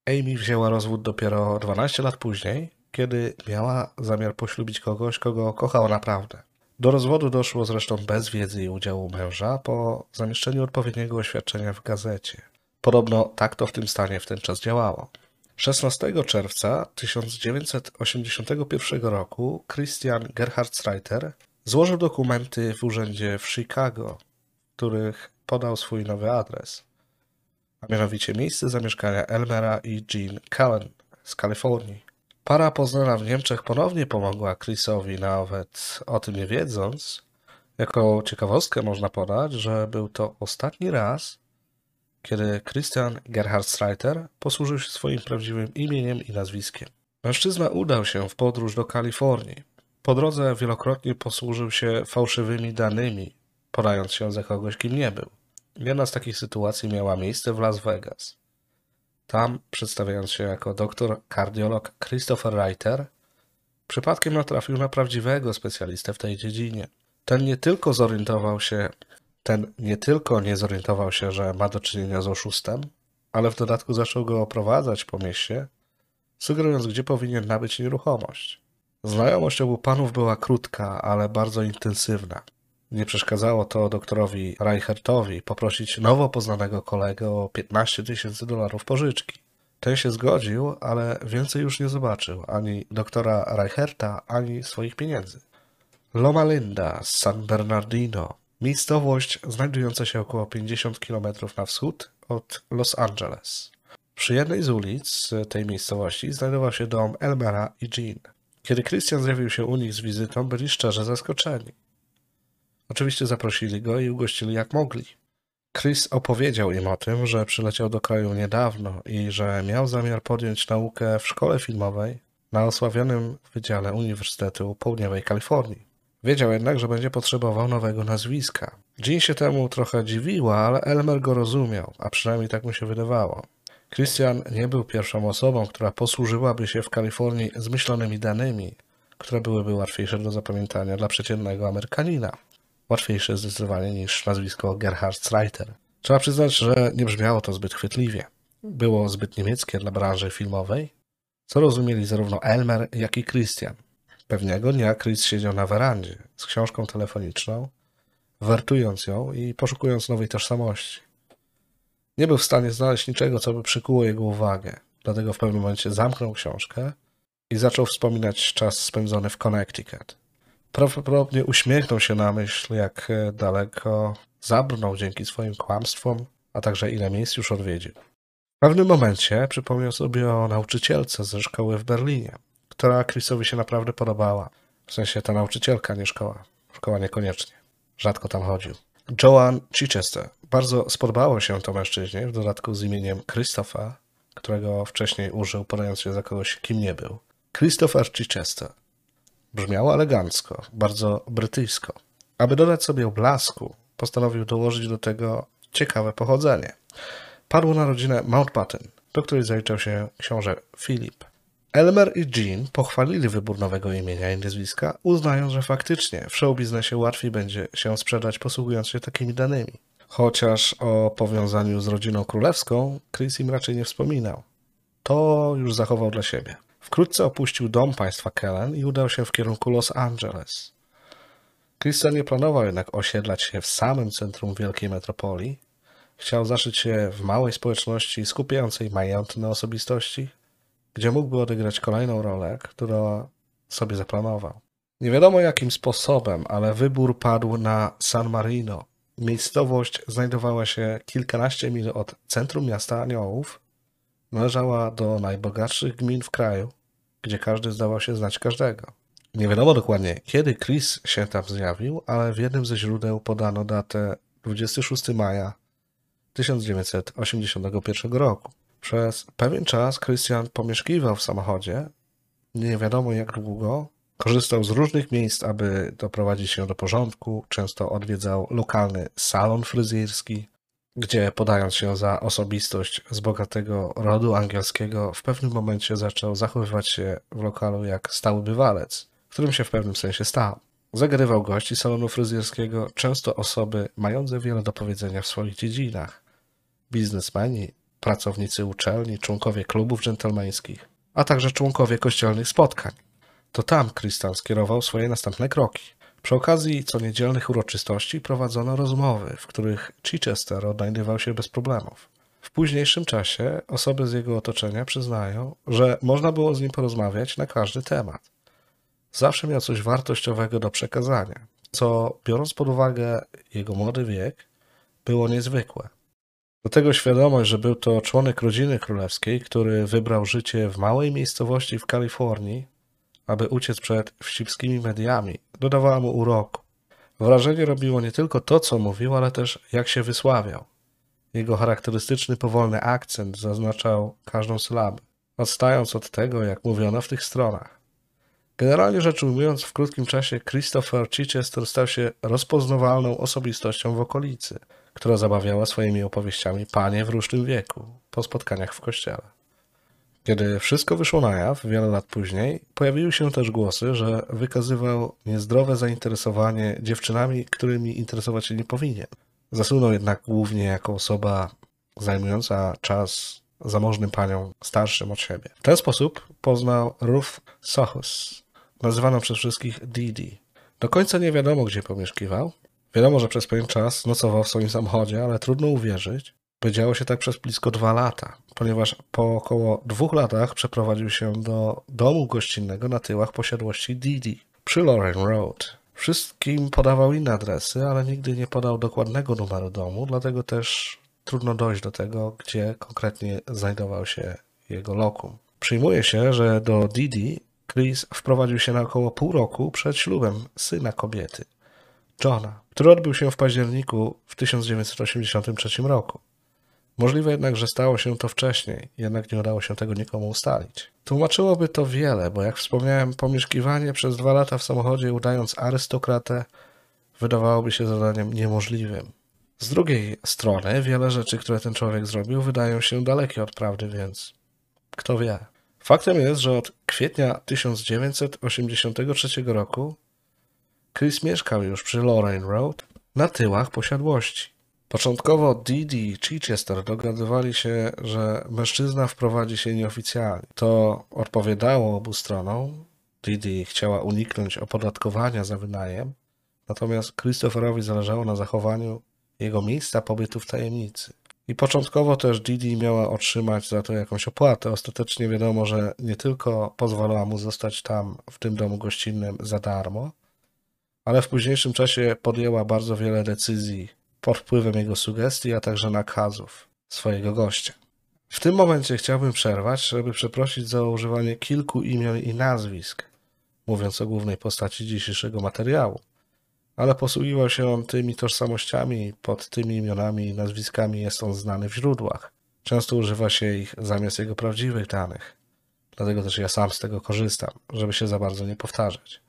Speaker 1: Amy wzięła rozwód dopiero 12 lat później, kiedy miała zamiar poślubić kogoś, kogo kochała naprawdę. Do rozwodu doszło zresztą bez wiedzy i udziału męża po zamieszczeniu odpowiedniego oświadczenia w gazecie. Podobno tak to w tym stanie w ten czas działało. 16 czerwca 1981 roku Christian Gerhard Streiter złożył dokumenty w urzędzie w Chicago, w których podał swój nowy adres, a mianowicie miejsce zamieszkania Elmera i Jean Cullen z Kalifornii. Para poznana w Niemczech ponownie pomogła Chrisowi, nawet o tym nie wiedząc. Jako ciekawostkę można podać, że był to ostatni raz, kiedy Christian Gerhard Streiter posłużył się swoim prawdziwym imieniem i nazwiskiem. Mężczyzna udał się w podróż do Kalifornii. Po drodze wielokrotnie posłużył się fałszywymi danymi, podając się za kogoś, kim nie był. Jedna z takich sytuacji miała miejsce w Las Vegas. Tam, przedstawiając się jako doktor kardiolog Christopher Reiter, przypadkiem natrafił na prawdziwego specjalistę w tej dziedzinie. Ten nie tylko zorientował się, ten nie tylko nie zorientował się, że ma do czynienia z oszustem, ale w dodatku zaczął go oprowadzać po mieście, sugerując, gdzie powinien nabyć nieruchomość. Znajomość obu panów była krótka, ale bardzo intensywna. Nie przeszkadzało to doktorowi Reichertowi poprosić nowo poznanego kolegę o 15 tysięcy dolarów pożyczki. Ten się zgodził, ale więcej już nie zobaczył ani doktora Reicherta, ani swoich pieniędzy. Loma Linda z San Bernardino, miejscowość znajdująca się około 50 km na wschód od Los Angeles. Przy jednej z ulic tej miejscowości znajdował się dom Elmera i Jean. Kiedy Christian zjawił się u nich z wizytą, byli szczerze zaskoczeni. Oczywiście zaprosili go i ugościli jak mogli. Chris opowiedział im o tym, że przyleciał do kraju niedawno i że miał zamiar podjąć naukę w szkole filmowej na osławionym wydziale Uniwersytetu Południowej Kalifornii. Wiedział jednak, że będzie potrzebował nowego nazwiska. Jean się temu trochę dziwiła, ale Elmer go rozumiał, a przynajmniej tak mu się wydawało. Christian nie był pierwszą osobą, która posłużyłaby się w Kalifornii zmyślonymi danymi, które byłyby łatwiejsze do zapamiętania dla przeciętnego Amerykanina. Łatwiejsze zdecydowanie niż nazwisko Gerhard Reiter. Trzeba przyznać, że nie brzmiało to zbyt chwytliwie. Było zbyt niemieckie dla branży filmowej, co rozumieli zarówno Elmer, jak i Christian. Pewnego dnia Chris siedział na werandzie z książką telefoniczną, wertując ją i poszukując nowej tożsamości. Nie był w stanie znaleźć niczego, co by przykuło jego uwagę, dlatego w pewnym momencie zamknął książkę i zaczął wspominać czas spędzony w Connecticut. Prawdopodobnie uśmiechnął się na myśl, jak daleko zabrnął dzięki swoim kłamstwom, a także ile miejsc już odwiedził. W pewnym momencie przypomniał sobie o nauczycielce ze szkoły w Berlinie, która Chrisowi się naprawdę podobała. W sensie ta nauczycielka, nie szkoła. Szkoła niekoniecznie. Rzadko tam chodził. Joan Chichester. Bardzo spodobało się to mężczyźnie, w dodatku z imieniem Christopher, którego wcześniej użył, podając się za kogoś, kim nie był. Christopher Chichester. Brzmiało elegancko, bardzo brytyjsko. Aby dodać sobie blasku, postanowił dołożyć do tego ciekawe pochodzenie. Padło na rodzinę Mountbatten, do której zaliczał się książę Philip. Elmer i Jean pochwalili wybór nowego imienia i nazwiska, uznając, że faktycznie w showbiznesie łatwiej będzie się sprzedać posługując się takimi danymi. Chociaż o powiązaniu z rodziną królewską Chris im raczej nie wspominał. To już zachował dla siebie. Wkrótce opuścił dom państwa Kellen i udał się w kierunku Los Angeles. Christian nie planował jednak osiedlać się w samym centrum wielkiej metropolii. Chciał zaszyć się w małej społeczności skupiającej majętne osobistości, gdzie mógłby odegrać kolejną rolę, którą sobie zaplanował. Nie wiadomo jakim sposobem, ale wybór padł na San Marino. Miejscowość znajdowała się kilkanaście mil od centrum miasta Aniołów. Należała do najbogatszych gmin w kraju, gdzie każdy zdawał się znać każdego. Nie wiadomo dokładnie, kiedy Chris się tam zjawił, ale w jednym ze źródeł podano datę 26 maja 1981 roku. Przez pewien czas Christian pomieszkiwał w samochodzie, nie wiadomo jak długo. Korzystał z różnych miejsc, aby doprowadzić się do porządku. Często odwiedzał lokalny salon fryzjerski, gdzie podając się za osobistość z bogatego rodu angielskiego, w pewnym momencie zaczął zachowywać się w lokalu jak stały bywalec, którym się w pewnym sensie stał. Zagrywał gości salonu fryzjerskiego, często osoby mające wiele do powiedzenia w swoich dziedzinach. Biznesmeni, pracownicy uczelni, członkowie klubów dżentelmeńskich, a także członkowie kościelnych spotkań. To tam Christian skierował swoje następne kroki. Przy okazji co niedzielnych uroczystości prowadzono rozmowy, w których Chichester odnajdywał się bez problemów. W późniejszym czasie osoby z jego otoczenia przyznają, że można było z nim porozmawiać na każdy temat. Zawsze miał coś wartościowego do przekazania, co, biorąc pod uwagę jego młody wiek, było niezwykłe. Do tego świadomość, że był to członek rodziny królewskiej, który wybrał życie w małej miejscowości w Kalifornii, aby uciec przed wścibskimi mediami, dodawała mu uroku. Wrażenie robiło nie tylko to, co mówił, ale też jak się wysławiał. Jego charakterystyczny powolny akcent zaznaczał każdą sylabę, odstając od tego, jak mówiono w tych stronach. Generalnie rzecz ujmując, w krótkim czasie Christopher Chichester stał się rozpoznawalną osobistością w okolicy – która zabawiała swoimi opowieściami panie w różnym wieku po spotkaniach w kościele. Kiedy wszystko wyszło na jaw, wiele lat później, pojawiły się też głosy, że wykazywał niezdrowe zainteresowanie dziewczynami, którymi interesować się nie powinien. Zasunął jednak głównie jako osoba zajmująca czas zamożnym paniom starszym od siebie. W ten sposób poznał Ruth Sochus, nazywaną przez wszystkich Didi. Do końca nie wiadomo, gdzie pomieszkiwał, Wiadomo, że przez pewien czas nocował w swoim samochodzie, ale trudno uwierzyć, Działo się tak przez blisko dwa lata, ponieważ po około dwóch latach przeprowadził się do domu gościnnego na tyłach posiadłości Didi przy Lorraine Road. Wszystkim podawał inne adresy, ale nigdy nie podał dokładnego numeru domu, dlatego też trudno dojść do tego, gdzie konkretnie znajdował się jego lokum. Przyjmuje się, że do Didi Chris wprowadził się na około pół roku przed ślubem syna kobiety, Johna, który odbył się w październiku w 1983 roku. Możliwe jednak, że stało się to wcześniej, jednak nie udało się tego nikomu ustalić. Tłumaczyłoby to wiele, bo jak wspomniałem, pomieszkiwanie przez dwa lata w samochodzie udając arystokratę wydawałoby się zadaniem niemożliwym. Z drugiej strony, wiele rzeczy, które ten człowiek zrobił, wydają się dalekie od prawdy, więc kto wie. Faktem jest, że od kwietnia 1983 roku Chris mieszkał już przy Lorraine Road na tyłach posiadłości. Początkowo Didi i Chichester dogadywali się, że mężczyzna wprowadzi się nieoficjalnie. To odpowiadało obu stronom. Didi chciała uniknąć opodatkowania za wynajem, natomiast Christopherowi zależało na zachowaniu jego miejsca pobytu w tajemnicy. I początkowo też Didi miała otrzymać za to jakąś opłatę. Ostatecznie wiadomo, że nie tylko pozwalała mu zostać tam, w tym domu gościnnym, za darmo, ale w późniejszym czasie podjęła bardzo wiele decyzji pod wpływem jego sugestii, a także nakazów swojego gościa. W tym momencie chciałbym przerwać, żeby przeprosić za używanie kilku imion i nazwisk, mówiąc o głównej postaci dzisiejszego materiału ale posługiwał się on tymi tożsamościami, pod tymi imionami i nazwiskami jest on znany w źródłach. Często używa się ich zamiast jego prawdziwych danych. Dlatego też ja sam z tego korzystam, żeby się za bardzo nie powtarzać.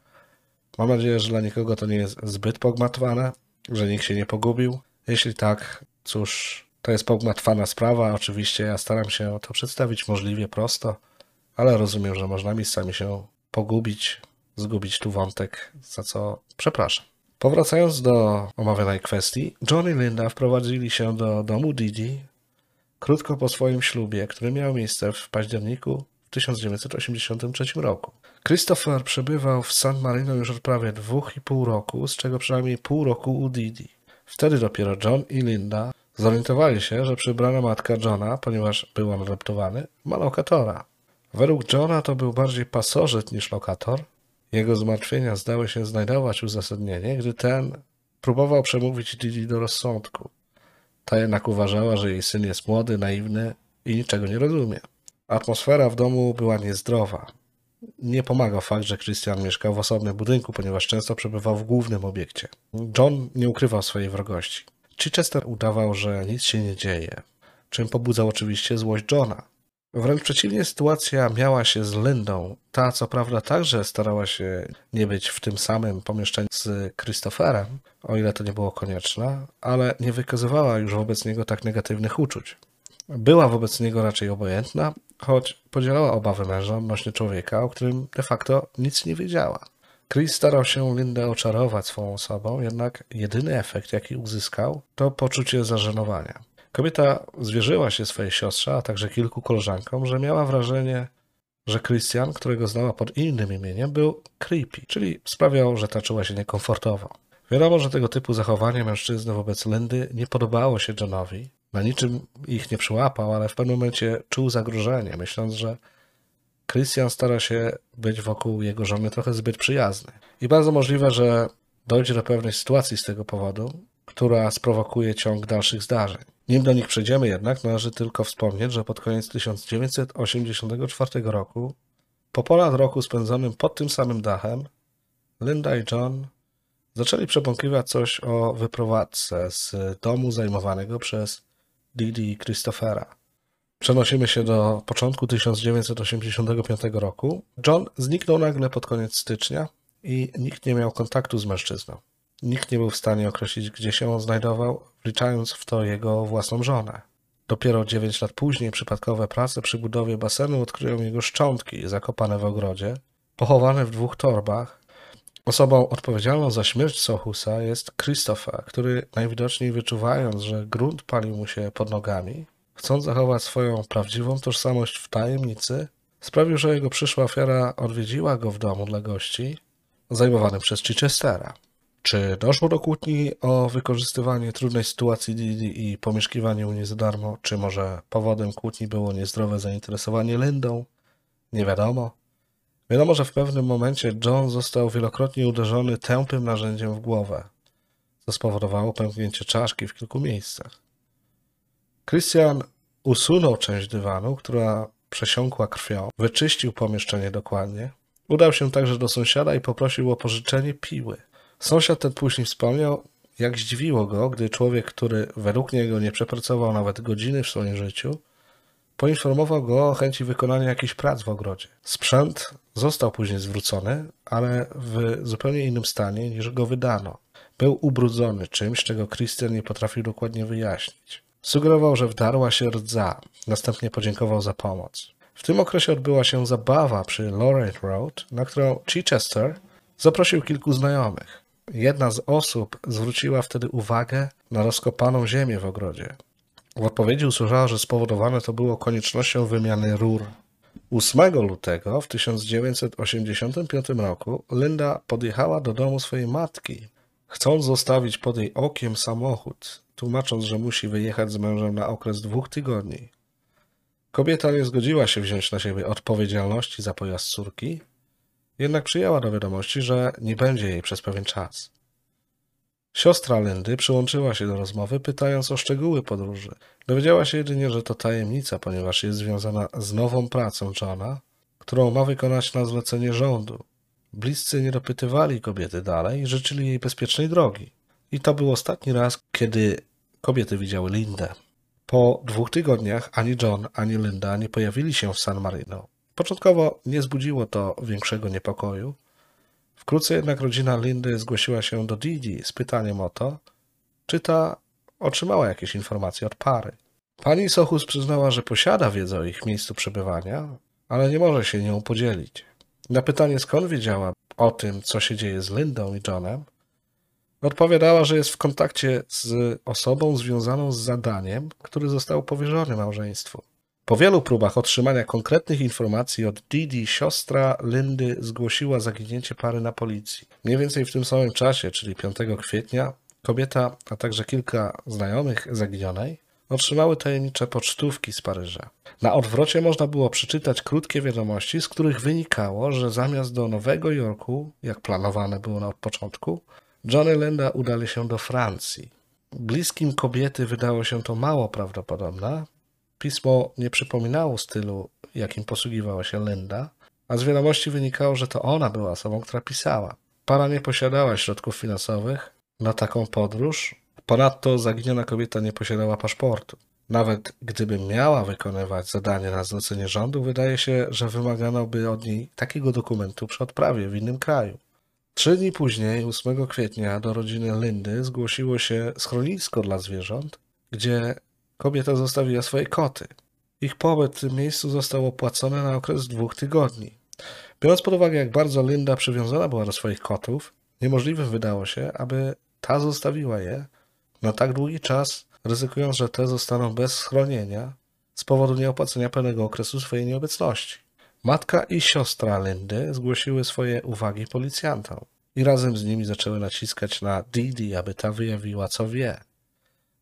Speaker 1: Mam nadzieję, że dla nikogo to nie jest zbyt pogmatwane, że nikt się nie pogubił. Jeśli tak, cóż, to jest pogmatwana sprawa. Oczywiście ja staram się to przedstawić możliwie prosto, ale rozumiem, że można miejscami się pogubić, zgubić tu wątek, za co przepraszam. Powracając do omawianej kwestii, John i Linda wprowadzili się do domu Didi krótko po swoim ślubie, który miał miejsce w październiku 1983 roku. Christopher przebywał w San Marino już od prawie dwóch i pół roku, z czego przynajmniej pół roku u Didi. Wtedy dopiero John i Linda zorientowali się, że przybrana matka Johna, ponieważ był on adoptowany, ma lokatora. Według Johna to był bardziej pasożyt niż lokator, jego zmartwienia zdały się znajdować uzasadnienie, gdy ten próbował przemówić Didi do rozsądku. Ta jednak uważała, że jej syn jest młody, naiwny i niczego nie rozumie. Atmosfera w domu była niezdrowa. Nie pomagał fakt, że Christian mieszkał w osobnym budynku, ponieważ często przebywał w głównym obiekcie. John nie ukrywał swojej wrogości. Chichester udawał, że nic się nie dzieje, czym pobudzał oczywiście złość Johna. Wręcz przeciwnie, sytuacja miała się z Lindą. Ta, co prawda, także starała się nie być w tym samym pomieszczeniu z Christopherem, o ile to nie było konieczne, ale nie wykazywała już wobec niego tak negatywnych uczuć. Była wobec niego raczej obojętna, choć podzielała obawy męża odnośnie człowieka, o którym de facto nic nie wiedziała. Chris starał się Lindę oczarować swą osobą, jednak jedyny efekt, jaki uzyskał, to poczucie zażenowania. Kobieta zwierzyła się swojej siostrze, a także kilku koleżankom, że miała wrażenie, że Christian, którego znała pod innym imieniem, był creepy, czyli sprawiał, że ta czuła się niekomfortowo. Wiadomo, że tego typu zachowanie mężczyzny wobec Lindy nie podobało się Johnowi. Na niczym ich nie przyłapał, ale w pewnym momencie czuł zagrożenie, myśląc, że Christian stara się być wokół jego żony trochę zbyt przyjazny. I bardzo możliwe, że dojdzie do pewnej sytuacji z tego powodu, która sprowokuje ciąg dalszych zdarzeń. Nim do nich przejdziemy jednak, należy tylko wspomnieć, że pod koniec 1984 roku, po ponad roku spędzonym pod tym samym dachem, Linda i John zaczęli przebąkiwać coś o wyprowadzce z domu zajmowanego przez Didi i Christophera. Przenosimy się do początku 1985 roku. John zniknął nagle pod koniec stycznia i nikt nie miał kontaktu z mężczyzną. Nikt nie był w stanie określić, gdzie się on znajdował, wliczając w to jego własną żonę. Dopiero 9 lat później przypadkowe prace przy budowie basenu odkryją jego szczątki zakopane w ogrodzie, pochowane w dwóch torbach. Osobą odpowiedzialną za śmierć Sohusa jest Christopher, który najwidoczniej wyczuwając, że grunt palił mu się pod nogami, chcąc zachować swoją prawdziwą tożsamość w tajemnicy, sprawił, że jego przyszła ofiara odwiedziła go w domu dla gości zajmowanym przez Chichestera. Czy doszło do kłótni o wykorzystywanie trudnej sytuacji Didi i pomieszkiwanie u niej za darmo? Czy może powodem kłótni było niezdrowe zainteresowanie Lindą? Nie wiadomo. Wiadomo, że w pewnym momencie John został wielokrotnie uderzony tępym narzędziem w głowę, co spowodowało pęknięcie czaszki w kilku miejscach. Christian usunął część dywanu, która przesiąkła krwią, wyczyścił pomieszczenie dokładnie. Udał się także do sąsiada i poprosił o pożyczenie piły. Sąsiad ten później wspomniał, jak zdziwiło go, gdy człowiek, który według niego nie przepracował nawet godziny w swoim życiu, poinformował go o chęci wykonania jakichś prac w ogrodzie. Sprzęt został później zwrócony, ale w zupełnie innym stanie niż go wydano. Był ubrudzony czymś, czego Christian nie potrafił dokładnie wyjaśnić. Sugerował, że wdarła się rdza, następnie podziękował za pomoc. W tym okresie odbyła się zabawa przy Lorraine Road, na którą Chichester zaprosił kilku znajomych. Jedna z osób zwróciła wtedy uwagę na rozkopaną ziemię w ogrodzie. W odpowiedzi usłyszała, że spowodowane to było koniecznością wymiany rur. 8 lutego w 1985 roku Linda podjechała do domu swojej matki, chcąc zostawić pod jej okiem samochód, tłumacząc, że musi wyjechać z mężem na okres dwóch tygodni. Kobieta nie zgodziła się wziąć na siebie odpowiedzialności za pojazd córki, jednak przyjęła do wiadomości, że nie będzie jej przez pewien czas. Siostra Lindy przyłączyła się do rozmowy, pytając o szczegóły podróży. Dowiedziała się jedynie, że to tajemnica, ponieważ jest związana z nową pracą Johna, którą ma wykonać na zlecenie rządu. Bliscy nie dopytywali kobiety dalej i życzyli jej bezpiecznej drogi. I to był ostatni raz, kiedy kobiety widziały Lindę. Po dwóch tygodniach ani John, ani Linda nie pojawili się w San Marino. Początkowo nie zbudziło to większego niepokoju. Wkrótce jednak rodzina Lindy zgłosiła się do Didi z pytaniem o to, czy ta otrzymała jakieś informacje od pary. Pani Sochus przyznała, że posiada wiedzę o ich miejscu przebywania, ale nie może się nią podzielić. Na pytanie, skąd wiedziała o tym, co się dzieje z Lindą i Johnem, odpowiadała, że jest w kontakcie z osobą związaną z zadaniem, który został powierzony małżeństwu. Po wielu próbach otrzymania konkretnych informacji od Didi, siostra Lindy zgłosiła zaginięcie pary na policji. Mniej więcej w tym samym czasie, czyli 5 kwietnia, kobieta, a także kilka znajomych zaginionej otrzymały tajemnicze pocztówki z Paryża. Na odwrocie można było przeczytać krótkie wiadomości, z których wynikało, że zamiast do Nowego Jorku, jak planowane było na początku, Johnny Linda udali się do Francji. Bliskim kobiety wydało się to mało prawdopodobne, Pismo nie przypominało stylu, jakim posługiwała się Linda, a z wiadomości wynikało, że to ona była osobą, która pisała. Para nie posiadała środków finansowych na taką podróż, ponadto zaginiona kobieta nie posiadała paszportu. Nawet gdyby miała wykonywać zadanie na zlecenie rządu, wydaje się, że wymagano by od niej takiego dokumentu przy odprawie w innym kraju. Trzy dni później, 8 kwietnia, do rodziny Lindy zgłosiło się schronisko dla zwierząt, gdzie kobieta zostawiła swoje koty. Ich pobyt w tym miejscu został opłacony na okres dwóch tygodni. Biorąc pod uwagę, jak bardzo Linda przywiązana była do swoich kotów, niemożliwym wydało się, aby ta zostawiła je na tak długi czas, ryzykując, że te zostaną bez schronienia z powodu nieopłacenia pełnego okresu swojej nieobecności. Matka i siostra Lindy zgłosiły swoje uwagi policjantom i razem z nimi zaczęły naciskać na Didi, aby ta wyjawiła, co wie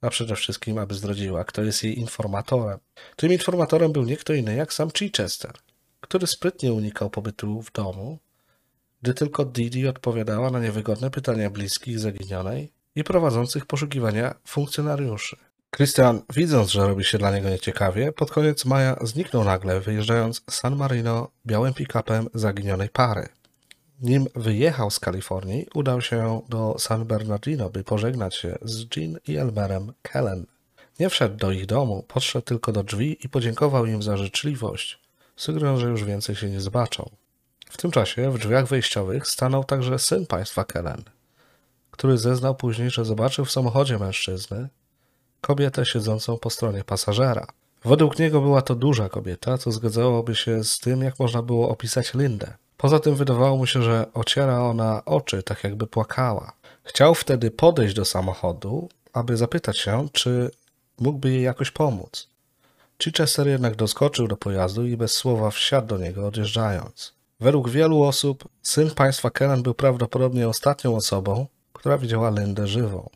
Speaker 1: a przede wszystkim, aby zdradziła, kto jest jej informatorem. Tym informatorem był nie kto inny jak sam Chichester, który sprytnie unikał pobytu w domu, gdy tylko Didi odpowiadała na niewygodne pytania bliskich zaginionej i prowadzących poszukiwania funkcjonariuszy. Christian, widząc, że robi się dla niego nieciekawie, pod koniec maja zniknął nagle, wyjeżdżając z San Marino białym pick-upem zaginionej pary. Nim wyjechał z Kalifornii, udał się do San Bernardino, by pożegnać się z Jean i Elmerem Kellen. Nie wszedł do ich domu, podszedł tylko do drzwi i podziękował im za życzliwość, sugerując, że już więcej się nie zobaczą. W tym czasie w drzwiach wejściowych stanął także syn państwa Kellen, który zeznał później, że zobaczył w samochodzie mężczyzny kobietę siedzącą po stronie pasażera. Według niego była to duża kobieta, co zgadzałoby się z tym, jak można było opisać Lindę. Poza tym wydawało mu się, że ociera ona oczy, tak jakby płakała. Chciał wtedy podejść do samochodu, aby zapytać się, czy mógłby jej jakoś pomóc. Chichester jednak doskoczył do pojazdu i bez słowa wsiadł do niego, odjeżdżając. Według wielu osób syn państwa Kellen był prawdopodobnie ostatnią osobą, która widziała Lindę żywą.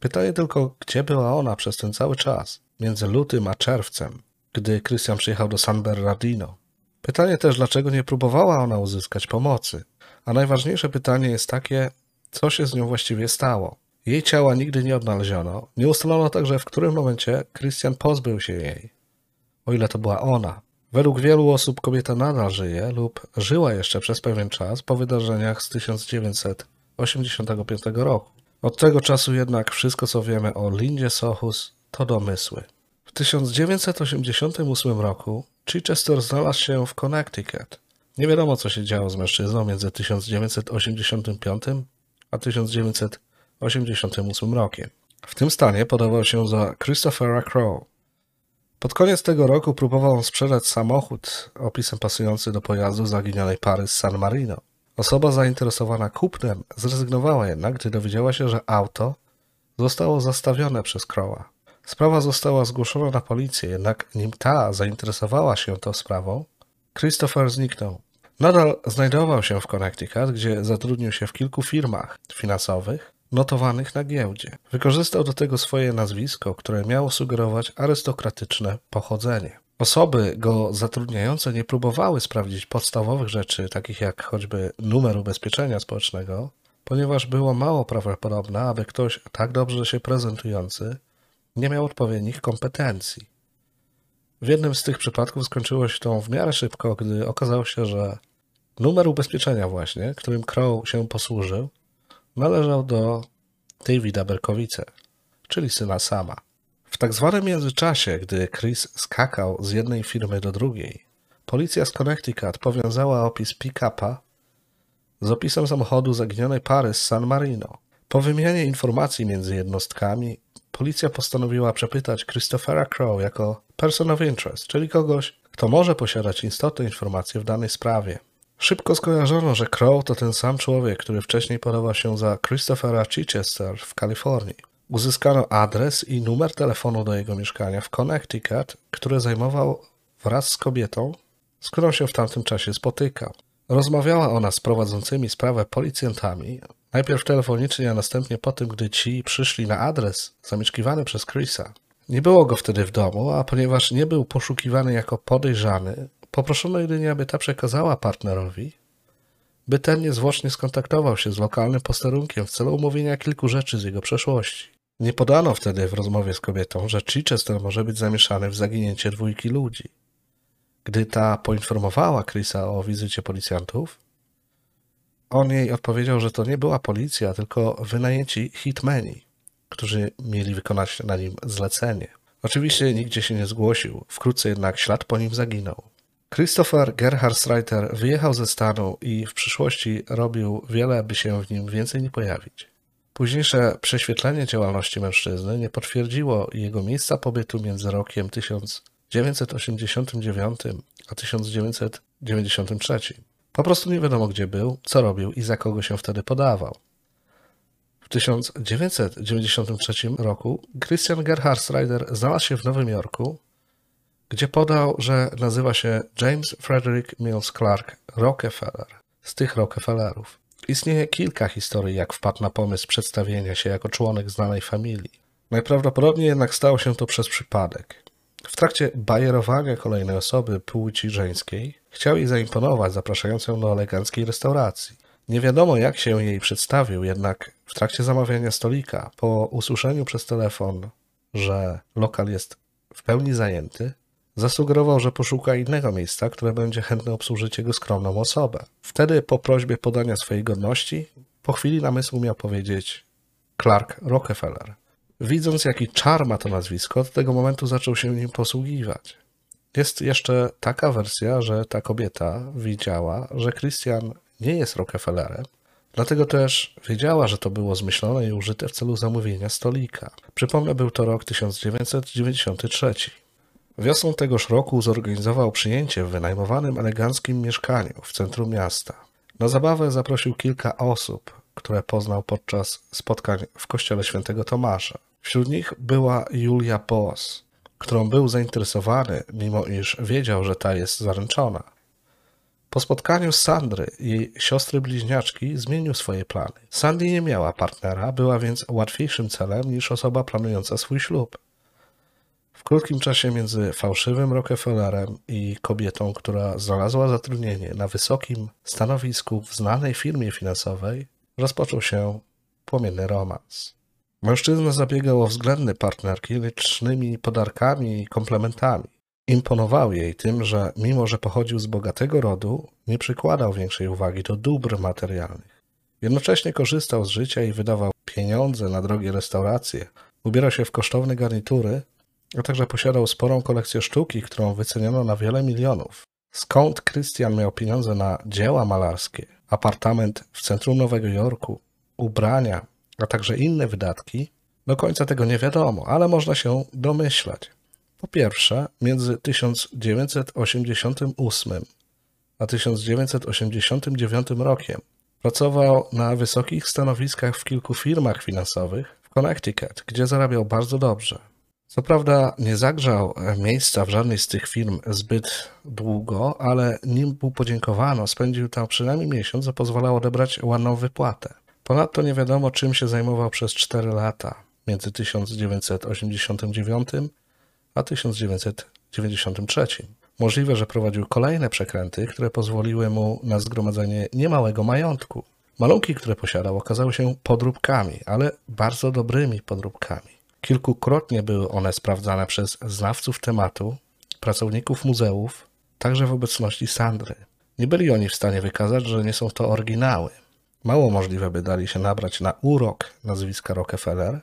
Speaker 1: Pytanie tylko, gdzie była ona przez ten cały czas, między lutym a czerwcem, gdy Christian przyjechał do San Bernardino. Pytanie też, dlaczego nie próbowała ona uzyskać pomocy. A najważniejsze pytanie jest takie, co się z nią właściwie stało. Jej ciała nigdy nie odnaleziono. Nie ustalono także, w którym momencie Christian pozbył się jej. O ile to była ona. Według wielu osób kobieta nadal żyje lub żyła jeszcze przez pewien czas po wydarzeniach z 1985 roku. Od tego czasu jednak wszystko, co wiemy o Lindzie Sochus, to domysły. W 1988 roku Chichester znalazł się w Connecticut. Nie wiadomo, co się działo z mężczyzną między 1985 a 1988 rokiem. W tym stanie podawał się za Christophera Crow. Pod koniec tego roku próbował sprzedać samochód opisem pasujący do pojazdu zaginionej pary z San Marino. Osoba zainteresowana kupnem zrezygnowała jednak, gdy dowiedziała się, że auto zostało zastawione przez Crowa. Sprawa została zgłoszona na policję, jednak nim ta zainteresowała się tą sprawą, Christopher zniknął. Nadal znajdował się w Connecticut, gdzie zatrudnił się w kilku firmach finansowych notowanych na giełdzie. Wykorzystał do tego swoje nazwisko, które miało sugerować arystokratyczne pochodzenie. Osoby go zatrudniające nie próbowały sprawdzić podstawowych rzeczy, takich jak choćby numer ubezpieczenia społecznego, ponieważ było mało prawdopodobne, aby ktoś tak dobrze się prezentujący nie miał odpowiednich kompetencji. W jednym z tych przypadków skończyło się to w miarę szybko, gdy okazało się, że numer ubezpieczenia właśnie, którym Crow się posłużył, należał do Davida Berkowice, czyli syna Sama. W tak zwanym międzyczasie, gdy Chris skakał z jednej firmy do drugiej, policja z Connecticut powiązała opis pick-upa z opisem samochodu zaginionej pary z San Marino. Po wymianie informacji między jednostkami, policja postanowiła przepytać Christophera Crow jako person of interest, czyli kogoś, kto może posiadać istotne informacje w danej sprawie. Szybko skojarzono, że Crow to ten sam człowiek, który wcześniej podawał się za Christophera Chichester w Kalifornii. Uzyskano adres i numer telefonu do jego mieszkania w Connecticut, które zajmował wraz z kobietą, z którą się w tamtym czasie spotykał. Rozmawiała ona z prowadzącymi sprawę policjantami, najpierw telefonicznie, a następnie po tym, gdy ci przyszli na adres zamieszkiwany przez Chrisa. Nie było go wtedy w domu, a ponieważ nie był poszukiwany jako podejrzany, poproszono jedynie, aby ta przekazała partnerowi, by ten niezwłocznie skontaktował się z lokalnym posterunkiem w celu omówienia kilku rzeczy z jego przeszłości. Nie podano wtedy w rozmowie z kobietą, że Chichester może być zamieszany w zaginięcie dwójki ludzi. Gdy ta poinformowała Chrisa o wizycie policjantów, on jej odpowiedział, że to nie była policja, tylko wynajęci hitmeni, którzy mieli wykonać na nim zlecenie. Oczywiście nigdzie się nie zgłosił, wkrótce jednak ślad po nim zaginął. Christopher Gerhard Streiter wyjechał ze stanu i w przyszłości robił wiele, by się w nim więcej nie pojawić. Późniejsze prześwietlenie działalności mężczyzny nie potwierdziło jego miejsca pobytu między rokiem 1989 a 1993. Po prostu nie wiadomo, gdzie był, co robił i za kogo się wtedy podawał. W 1993 roku Christian Gerhard Strider znalazł się w Nowym Jorku, gdzie podał, że nazywa się James Frederick Mills Clark Rockefeller, z tych Rockefellerów. Istnieje kilka historii, jak wpadł na pomysł przedstawienia się jako członek znanej familii. Najprawdopodobniej jednak stało się to przez przypadek. W trakcie bajerowania kolejnej osoby płci żeńskiej chciał jej zaimponować, zapraszając ją do eleganckiej restauracji. Nie wiadomo, jak się jej przedstawił, jednak w trakcie zamawiania stolika, po usłyszeniu przez telefon, że lokal jest w pełni zajęty, Zasugerował, że poszuka innego miejsca, które będzie chętne obsłużyć jego skromną osobę. Wtedy, po prośbie podania swojej godności, po chwili namysłu miał powiedzieć Clark Rockefeller. Widząc, jaki czar ma to nazwisko, od tego momentu zaczął się nim posługiwać. Jest jeszcze taka wersja, że ta kobieta widziała, że Christian nie jest Rockefellerem, dlatego też wiedziała, że to było zmyślone i użyte w celu zamówienia stolika. Przypomnę, był to rok 1993. Wiosną tegoż roku zorganizował przyjęcie w wynajmowanym eleganckim mieszkaniu w centrum miasta. Na zabawę zaprosił kilka osób, które poznał podczas spotkań w kościele świętego Tomasza. Wśród nich była Julia Boss, którą był zainteresowany, mimo iż wiedział, że ta jest zaręczona. Po spotkaniu z Sandry, jej siostry bliźniaczki, zmienił swoje plany. Sandy nie miała partnera, była więc łatwiejszym celem niż osoba planująca swój ślub. W krótkim czasie między fałszywym Rockefellerem i kobietą, która znalazła zatrudnienie na wysokim stanowisku w znanej firmie finansowej, rozpoczął się płomienny romans. Mężczyzna zabiegał o względny partnerki licznymi podarkami i komplementami. Imponował jej tym, że mimo, że pochodził z bogatego rodu, nie przykładał większej uwagi do dóbr materialnych. Jednocześnie korzystał z życia i wydawał pieniądze na drogie restauracje, ubierał się w kosztowne garnitury, a także posiadał sporą kolekcję sztuki, którą wyceniono na wiele milionów. Skąd Christian miał pieniądze na dzieła malarskie, apartament w centrum Nowego Jorku, ubrania, a także inne wydatki, do końca tego nie wiadomo, ale można się domyślać. Po pierwsze, między 1988 a 1989 rokiem pracował na wysokich stanowiskach w kilku firmach finansowych w Connecticut, gdzie zarabiał bardzo dobrze. Co prawda nie zagrzał miejsca w żadnej z tych firm zbyt długo, ale nim mu podziękowano, spędził tam przynajmniej miesiąc, co pozwalało odebrać ładną wypłatę. Ponadto nie wiadomo, czym się zajmował przez 4 lata między 1989 a 1993. Możliwe, że prowadził kolejne przekręty, które pozwoliły mu na zgromadzenie niemałego majątku. Malunki, które posiadał, okazały się podróbkami, ale bardzo dobrymi podróbkami. Kilkukrotnie były one sprawdzane przez znawców tematu, pracowników muzeów, także w obecności Sandry. Nie byli oni w stanie wykazać, że nie są to oryginały. Mało możliwe, by dali się nabrać na urok nazwiska Rockefeller.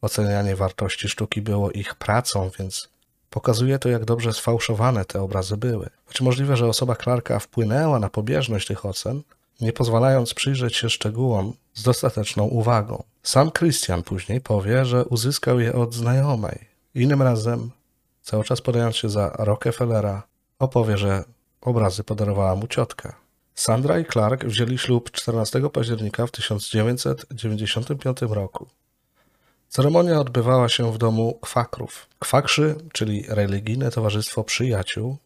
Speaker 1: Ocenianie wartości sztuki było ich pracą, więc pokazuje to, jak dobrze sfałszowane te obrazy były. Choć możliwe, że osoba Clarka wpłynęła na pobieżność tych ocen, nie pozwalając przyjrzeć się szczegółom z dostateczną uwagą. Sam Christian później powie, że uzyskał je od znajomej. Innym razem, cały czas podając się za Rockefellera, opowie, że obrazy podarowała mu ciotka. Sandra i Clark wzięli ślub 14 października w 1995 roku. Ceremonia odbywała się w domu kwakrów. Kwakrzy, czyli religijne towarzystwo przyjaciół,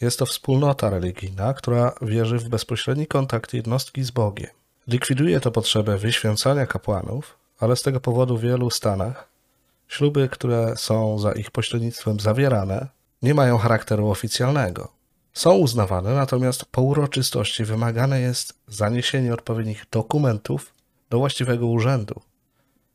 Speaker 1: jest to wspólnota religijna, która wierzy w bezpośredni kontakt jednostki z Bogiem. Likwiduje to potrzebę wyświęcania kapłanów, ale z tego powodu w wielu stanach śluby, które są za ich pośrednictwem zawierane, nie mają charakteru oficjalnego. Są uznawane, natomiast po uroczystości wymagane jest zaniesienie odpowiednich dokumentów do właściwego urzędu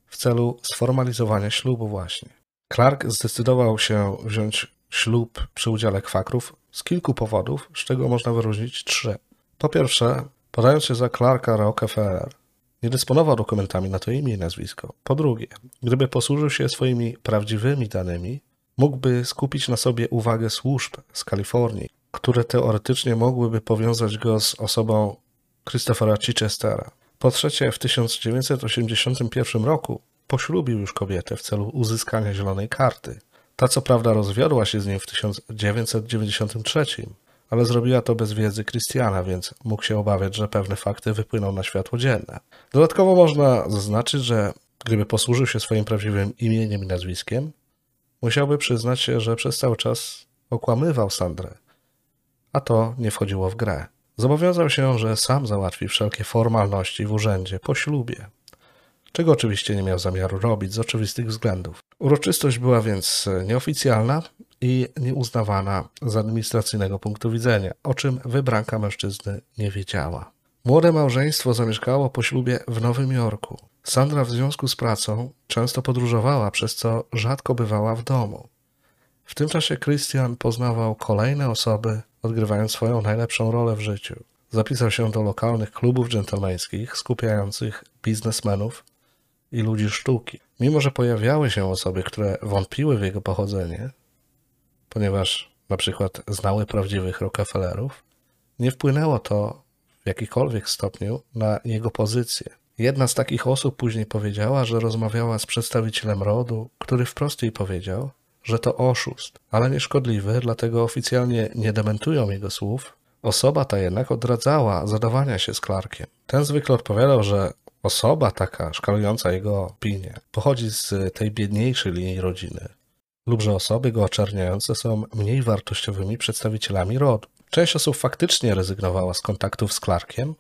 Speaker 1: w celu sformalizowania ślubu właśnie. Clark zdecydował się wziąć ślub przy udziale kwakrów z kilku powodów, z czego można wyróżnić trzy. Po pierwsze, podając się za Clarka Rockefeller, nie dysponował dokumentami na to imię i nazwisko. Po drugie, gdyby posłużył się swoimi prawdziwymi danymi, mógłby skupić na sobie uwagę służb z Kalifornii, które teoretycznie mogłyby powiązać go z osobą Christophera Chichestera. Po trzecie, w 1981 roku poślubił już kobietę w celu uzyskania zielonej karty. Ta co prawda rozwiodła się z nim w 1993, ale zrobiła to bez wiedzy Christiana, więc mógł się obawiać, że pewne fakty wypłyną na światło dzienne. Dodatkowo można zaznaczyć, że gdyby posłużył się swoim prawdziwym imieniem i nazwiskiem, musiałby przyznać się, że przez cały czas okłamywał Sandrę, a to nie wchodziło w grę. Zobowiązał się, że sam załatwi wszelkie formalności w urzędzie po ślubie, czego oczywiście nie miał zamiaru robić z oczywistych względów. Uroczystość była więc nieoficjalna i nieuznawana z administracyjnego punktu widzenia, o czym wybranka mężczyzny nie wiedziała. Młode małżeństwo zamieszkało po ślubie w Nowym Jorku. Sandra w związku z pracą często podróżowała, przez co rzadko bywała w domu. W tym czasie Christian poznawał kolejne osoby, odgrywając swoją najlepszą rolę w życiu. Zapisał się do lokalnych klubów dżentelmeńskich skupiających biznesmenów i ludzi sztuki. Mimo, że pojawiały się osoby, które wątpiły w jego pochodzenie, ponieważ na przykład znały prawdziwych Rockefellerów, nie wpłynęło to w jakikolwiek stopniu na jego pozycję. Jedna z takich osób później powiedziała, że rozmawiała z przedstawicielem rodu, który wprost jej powiedział, że to oszust, ale nieszkodliwy, dlatego oficjalnie nie dementują jego słów. Osoba ta jednak odradzała zadawania się z Clarkiem. Ten zwykle odpowiadał, że osoba taka szkalująca jego opinię pochodzi z tej biedniejszej linii rodziny lub że osoby go oczerniające są mniej wartościowymi przedstawicielami rodu. Część osób faktycznie rezygnowała z kontaktów z Clarkiem,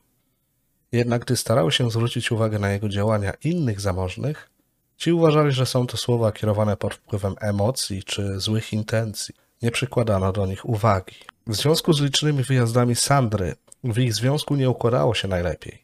Speaker 1: jednak gdy starały się zwrócić uwagę na jego działania innych zamożnych, ci uważali, że są to słowa kierowane pod wpływem emocji czy złych intencji. Nie przykładano do nich uwagi. W związku z licznymi wyjazdami Sandry, w ich związku nie układało się najlepiej.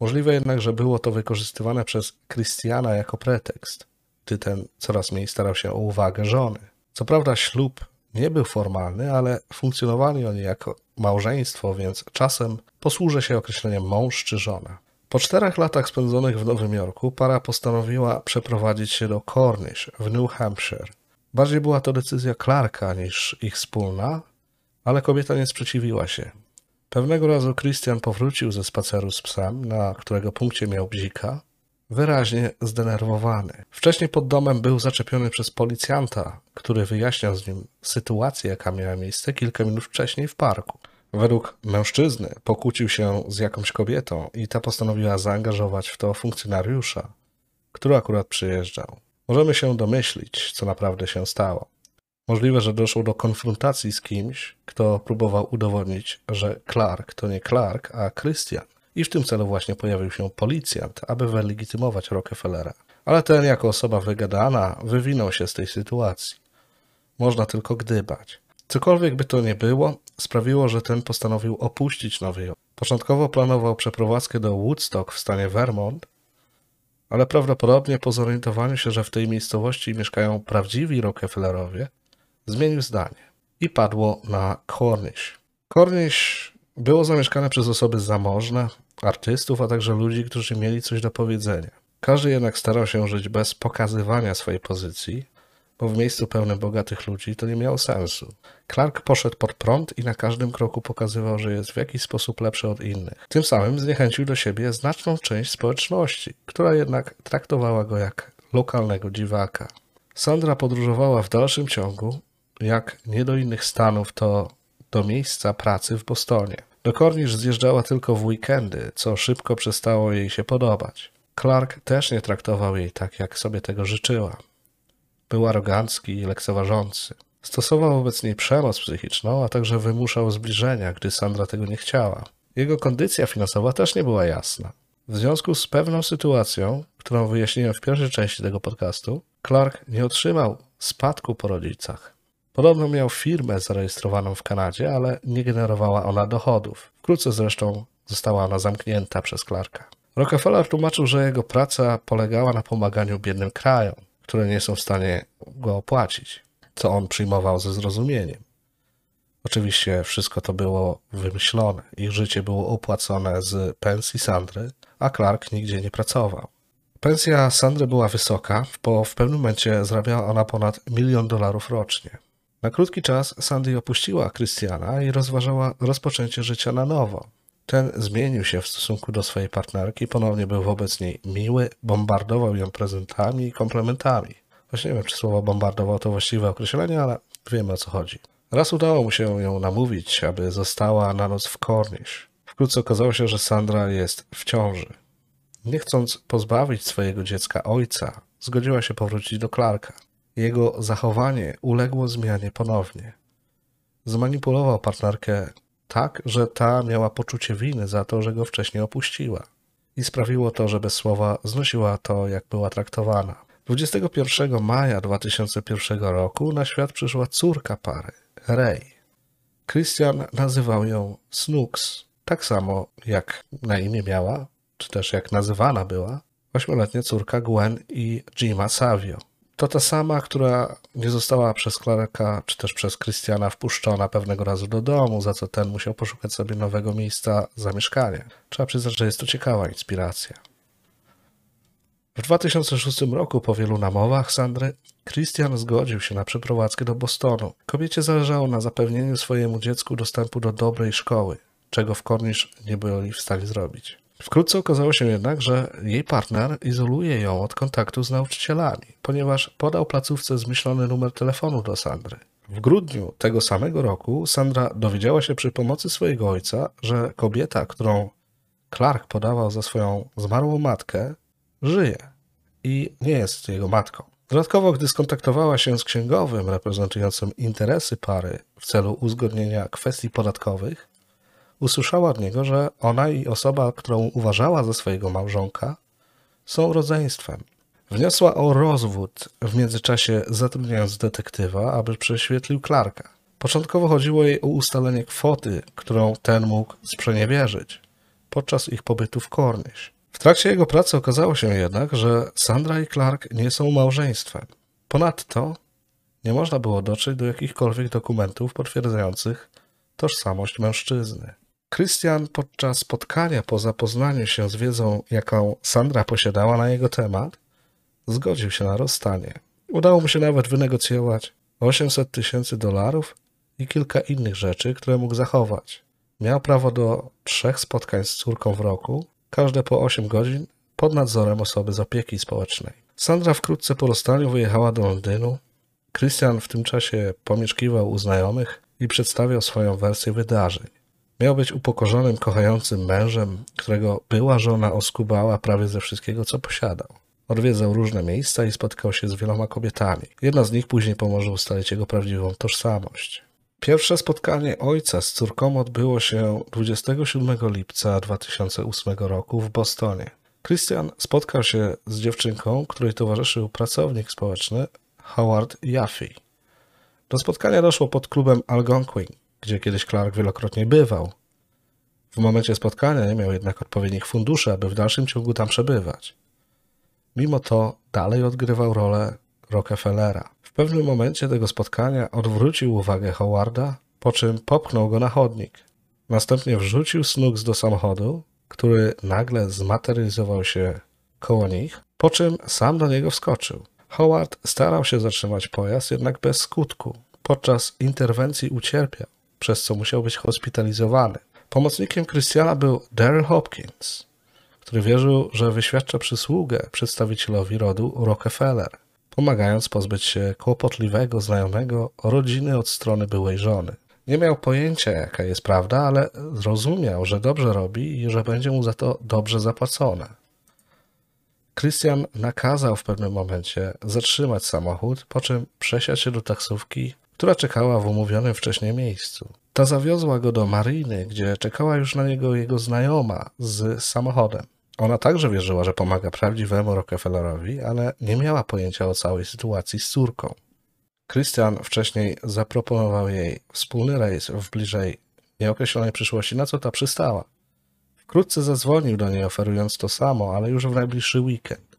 Speaker 1: Możliwe jednak, że było to wykorzystywane przez Christiana jako pretekst, gdy ten coraz mniej starał się o uwagę żony. Co prawda ślub nie był formalny, ale funkcjonowali oni jako małżeństwo, więc czasem posłużę się określeniem mąż czy żona. Po czterech latach spędzonych w Nowym Jorku para postanowiła przeprowadzić się do Cornish w New Hampshire. Bardziej była to decyzja Clarka niż ich wspólna, ale kobieta nie sprzeciwiła się. Pewnego razu Christian powrócił ze spaceru z psem, na którego punkcie miał bzika, wyraźnie zdenerwowany. Wcześniej pod domem był zaczepiony przez policjanta, który wyjaśniał z nim sytuację, jaka miała miejsce kilka minut wcześniej w parku. Według mężczyzny pokłócił się z jakąś kobietą i ta postanowiła zaangażować w to funkcjonariusza, który akurat przyjeżdżał. Możemy się domyślić, co naprawdę się stało. Możliwe, że doszło do konfrontacji z kimś, kto próbował udowodnić, że Clark to nie Clark, a Christian. I w tym celu właśnie pojawił się policjant, aby wylegitymować Rockefellera. Ale ten, jako osoba wygadana, wywinął się z tej sytuacji. Można tylko gdybać. Cokolwiek by to nie było, sprawiło, że ten postanowił opuścić Nowy Jork. Początkowo planował przeprowadzkę do Woodstock w stanie Vermont, ale prawdopodobnie po zorientowaniu się, że w tej miejscowości mieszkają prawdziwi Rockefellerowie, zmienił zdanie i padło na Cornish. Cornish było zamieszkane przez osoby zamożne, artystów, a także ludzi, którzy mieli coś do powiedzenia. Każdy jednak starał się żyć bez pokazywania swojej pozycji, bo w miejscu pełnym bogatych ludzi to nie miało sensu. Clark poszedł pod prąd i na każdym kroku pokazywał, że jest w jakiś sposób lepszy od innych. Tym samym zniechęcił do siebie znaczną część społeczności, która jednak traktowała go jak lokalnego dziwaka. Sandra podróżowała w dalszym ciągu, jak nie do innych stanów, to do miejsca pracy w Bostonie. Do Cornish zjeżdżała tylko w weekendy, co szybko przestało jej się podobać. Clark też nie traktował jej tak, jak sobie tego życzyła. Był arogancki i lekceważący. Stosował wobec niej przemoc psychiczną, a także wymuszał zbliżenia, gdy Sandra tego nie chciała. Jego kondycja finansowa też nie była jasna. W związku z pewną sytuacją, którą wyjaśniłem w pierwszej części tego podcastu, Clark nie otrzymał spadku po rodzicach. Podobno miał firmę zarejestrowaną w Kanadzie, ale nie generowała ona dochodów. Wkrótce zresztą została ona zamknięta przez Clarka. Rockefeller tłumaczył, że jego praca polegała na pomaganiu biednym krajom, które nie są w stanie go opłacić, co on przyjmował ze zrozumieniem. Oczywiście wszystko to było wymyślone. Ich życie było opłacone z pensji Sandry, a Clark nigdzie nie pracował. Pensja Sandry była wysoka, bo w pewnym momencie zarabiała ona ponad milion dolarów rocznie. Na krótki czas Sandy opuściła Christiana i rozważała rozpoczęcie życia na nowo. Ten zmienił się w stosunku do swojej partnerki, ponownie był wobec niej miły, bombardował ją prezentami i komplementami. Właśnie nie wiem, czy słowo bombardował to właściwe określenie, ale wiemy o co chodzi. Raz udało mu się ją namówić, aby została na noc w Cornish. Wkrótce okazało się, że Sandra jest w ciąży. Nie chcąc pozbawić swojego dziecka ojca, zgodziła się powrócić do Clarka. Jego zachowanie uległo zmianie ponownie. Zmanipulował partnerkę tak, że ta miała poczucie winy za to, że go wcześniej opuściła. I sprawiło to, że bez słowa znosiła to, jak była traktowana. 21 maja 2001 roku na świat przyszła córka pary, Ray. Christian nazywał ją Snooks, tak samo jak na imię miała, czy też jak nazywana była, ośmioletnia córka Gwen i Jima Savio. To ta sama, która nie została przez Clarka czy też przez Christiana wpuszczona pewnego razu do domu, za co ten musiał poszukać sobie nowego miejsca zamieszkania. Trzeba przyznać, że jest to ciekawa inspiracja. W 2006 roku, po wielu namowach Sandry, Christian zgodził się na przeprowadzkę do Bostonu. Kobiecie zależało na zapewnieniu swojemu dziecku dostępu do dobrej szkoły, czego w Cornish nie byli w stanie zrobić. Wkrótce okazało się jednak, że jej partner izoluje ją od kontaktu z nauczycielami, ponieważ podał placówce zmyślony numer telefonu do Sandry. W grudniu tego samego roku Sandra dowiedziała się przy pomocy swojego ojca, że kobieta, którą Clark podawał za swoją zmarłą matkę, żyje i nie jest jego matką. Dodatkowo, gdy skontaktowała się z księgowym reprezentującym interesy pary w celu uzgodnienia kwestii podatkowych, usłyszała od niego, że ona i osoba, którą uważała za swojego małżonka, są rodzeństwem. Wniosła o rozwód, w międzyczasie zatrudniając detektywa, aby prześwietlił Clarka. Początkowo chodziło jej o ustalenie kwoty, którą ten mógł sprzeniewierzyć podczas ich pobytu w Cornish. W trakcie jego pracy okazało się jednak, że Sandra i Clark nie są małżeństwem. Ponadto nie można było dotrzeć do jakichkolwiek dokumentów potwierdzających tożsamość mężczyzny. Christian podczas spotkania po zapoznaniu się z wiedzą, jaką Sandra posiadała na jego temat, zgodził się na rozstanie. Udało mu się nawet wynegocjować 800 tysięcy dolarów i kilka innych rzeczy, które mógł zachować. Miał prawo do trzech spotkań z córką w roku, każde po 8 godzin, pod nadzorem osoby z opieki społecznej. Sandra wkrótce po rozstaniu wyjechała do Londynu. Christian w tym czasie pomieszkiwał u znajomych i przedstawiał swoją wersję wydarzeń. Miał być upokorzonym, kochającym mężem, którego była żona oskubała prawie ze wszystkiego, co posiadał. Odwiedzał różne miejsca i spotkał się z wieloma kobietami. Jedna z nich później pomoże ustalić jego prawdziwą tożsamość. Pierwsze spotkanie ojca z córką odbyło się 27 lipca 2008 roku w Bostonie. Christian spotkał się z dziewczynką, której towarzyszył pracownik społeczny Howard Jaffe. Do spotkania doszło pod klubem Algonquin, gdzie kiedyś Clark wielokrotnie bywał. W momencie spotkania nie miał jednak odpowiednich funduszy, aby w dalszym ciągu tam przebywać. Mimo to dalej odgrywał rolę Rockefellera. W pewnym momencie tego spotkania odwrócił uwagę Howarda, po czym popchnął go na chodnik. Następnie wrzucił Snooks do samochodu, który nagle zmaterializował się koło nich, po czym sam do niego wskoczył. Howard starał się zatrzymać pojazd, jednak bez skutku. Podczas interwencji ucierpiał, przez co musiał być hospitalizowany. Pomocnikiem Christiana był Daryl Hopkins, który wierzył, że wyświadcza przysługę przedstawicielowi rodu Rockefeller pomagając pozbyć się kłopotliwego znajomego rodziny od strony byłej żony. Nie miał pojęcia, jaka jest prawda, ale zrozumiał, że dobrze robi i że będzie mu za to dobrze zapłacone. Christian nakazał w pewnym momencie zatrzymać samochód, po czym przesiać się do taksówki, która czekała w umówionym wcześniej miejscu. Ta zawiozła go do mariny, gdzie czekała już na niego jego znajoma z samochodem. Ona także wierzyła, że pomaga prawdziwemu Rockefellerowi, ale nie miała pojęcia o całej sytuacji z córką. Christian wcześniej zaproponował jej wspólny rejs w bliżej nieokreślonej przyszłości, na co ta przystała. Wkrótce zadzwonił do niej, oferując to samo, ale już w najbliższy weekend.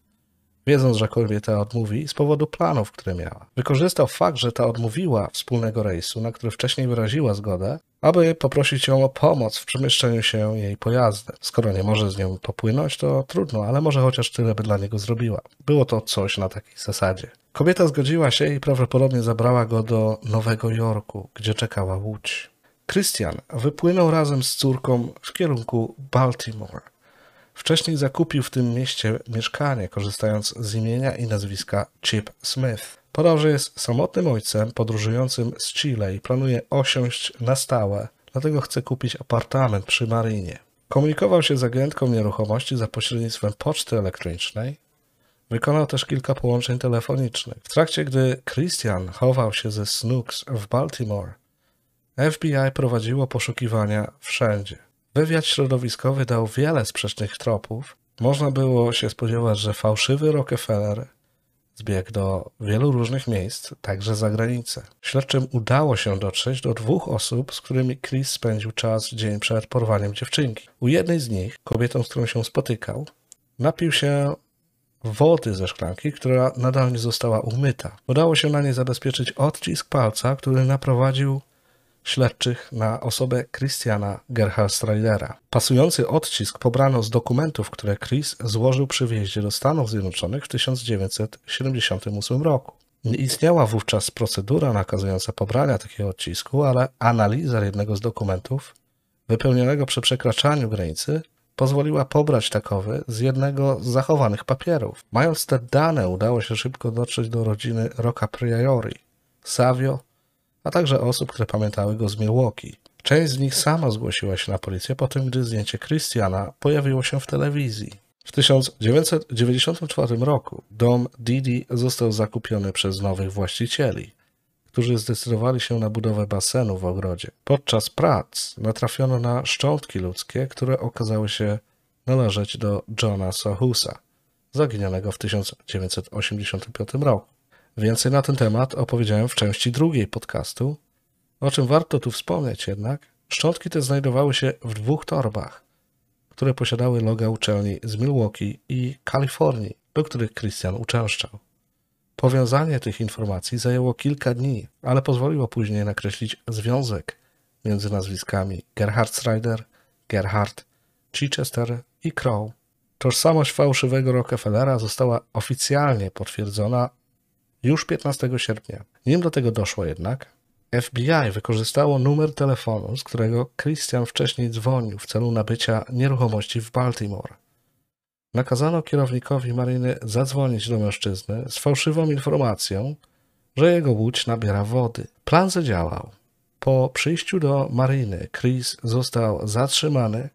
Speaker 1: Wiedząc, że kobieta odmówi z powodu planów, które miała. Wykorzystał fakt, że ta odmówiła wspólnego rejsu, na który wcześniej wyraziła zgodę, aby poprosić ją o pomoc w przemieszczeniu się jej pojazdem. Skoro nie może z nią popłynąć, to trudno, ale może chociaż tyle by dla niego zrobiła. Było to coś na takiej zasadzie. Kobieta zgodziła się i prawdopodobnie zabrała go do Nowego Jorku, gdzie czekała łódź. Christian wypłynął razem z córką w kierunku Baltimore. Wcześniej zakupił w tym mieście mieszkanie, korzystając z imienia i nazwiska Chip Smith. Podał, że jest samotnym ojcem podróżującym z Chile i planuje osiąść na stałe, dlatego chce kupić apartament przy Marinie. Komunikował się z agentką nieruchomości za pośrednictwem poczty elektronicznej. Wykonał też kilka połączeń telefonicznych. W trakcie, gdy Christian chował się ze Snooks w Baltimore, FBI prowadziło poszukiwania wszędzie. Wywiad środowiskowy dał wiele sprzecznych tropów. Można było się spodziewać, że fałszywy Rockefeller zbiegł do wielu różnych miejsc, także za granicę. Śledczym udało się dotrzeć do dwóch osób, z którymi Chris spędził czas dzień przed porwaniem dziewczynki. U jednej z nich, kobietą, z którą się spotykał, napił się wody ze szklanki, która nadal nie została umyta. Udało się na niej zabezpieczyć odcisk palca, który naprowadził śledczych na osobę Christiana Gerhardstreidera. Pasujący odcisk pobrano z dokumentów, które Chris złożył przy wjeździe do Stanów Zjednoczonych w 1978 roku. Nie istniała wówczas procedura nakazująca pobrania takiego odcisku, ale analiza jednego z dokumentów wypełnionego przy przekraczaniu granicy pozwoliła pobrać takowy z jednego z zachowanych papierów. Mając te dane, udało się szybko dotrzeć do rodziny Rocca Priori, Savio a także osób, które pamiętały go z Milwaukee. Część z nich sama zgłosiła się na policję po tym, gdy zdjęcie Christiana pojawiło się w telewizji. W 1994 roku dom Didi został zakupiony przez nowych właścicieli, którzy zdecydowali się na budowę basenu w ogrodzie. Podczas prac natrafiono na szczątki ludzkie, które okazały się należeć do Johna Sohusa, zaginionego w 1985 roku. Więcej na ten temat opowiedziałem w części drugiej podcastu, o czym warto tu wspomnieć jednak, szczątki te znajdowały się w dwóch torbach, które posiadały loga uczelni z Milwaukee i Kalifornii, do których Christian uczęszczał. Powiązanie tych informacji zajęło kilka dni, ale pozwoliło później nakreślić związek między nazwiskami Gerhard Schreider, Gerhard, Chichester i Crow. Tożsamość fałszywego Rockefellera została oficjalnie potwierdzona już 15 sierpnia. Nim do tego doszło jednak, FBI wykorzystało numer telefonu, z którego Christian wcześniej dzwonił w celu nabycia nieruchomości w Baltimore. Nakazano kierownikowi maryny zadzwonić do mężczyzny z fałszywą informacją, że jego łódź nabiera wody. Plan zadziałał. Po przyjściu do maryny Chris został zatrzymany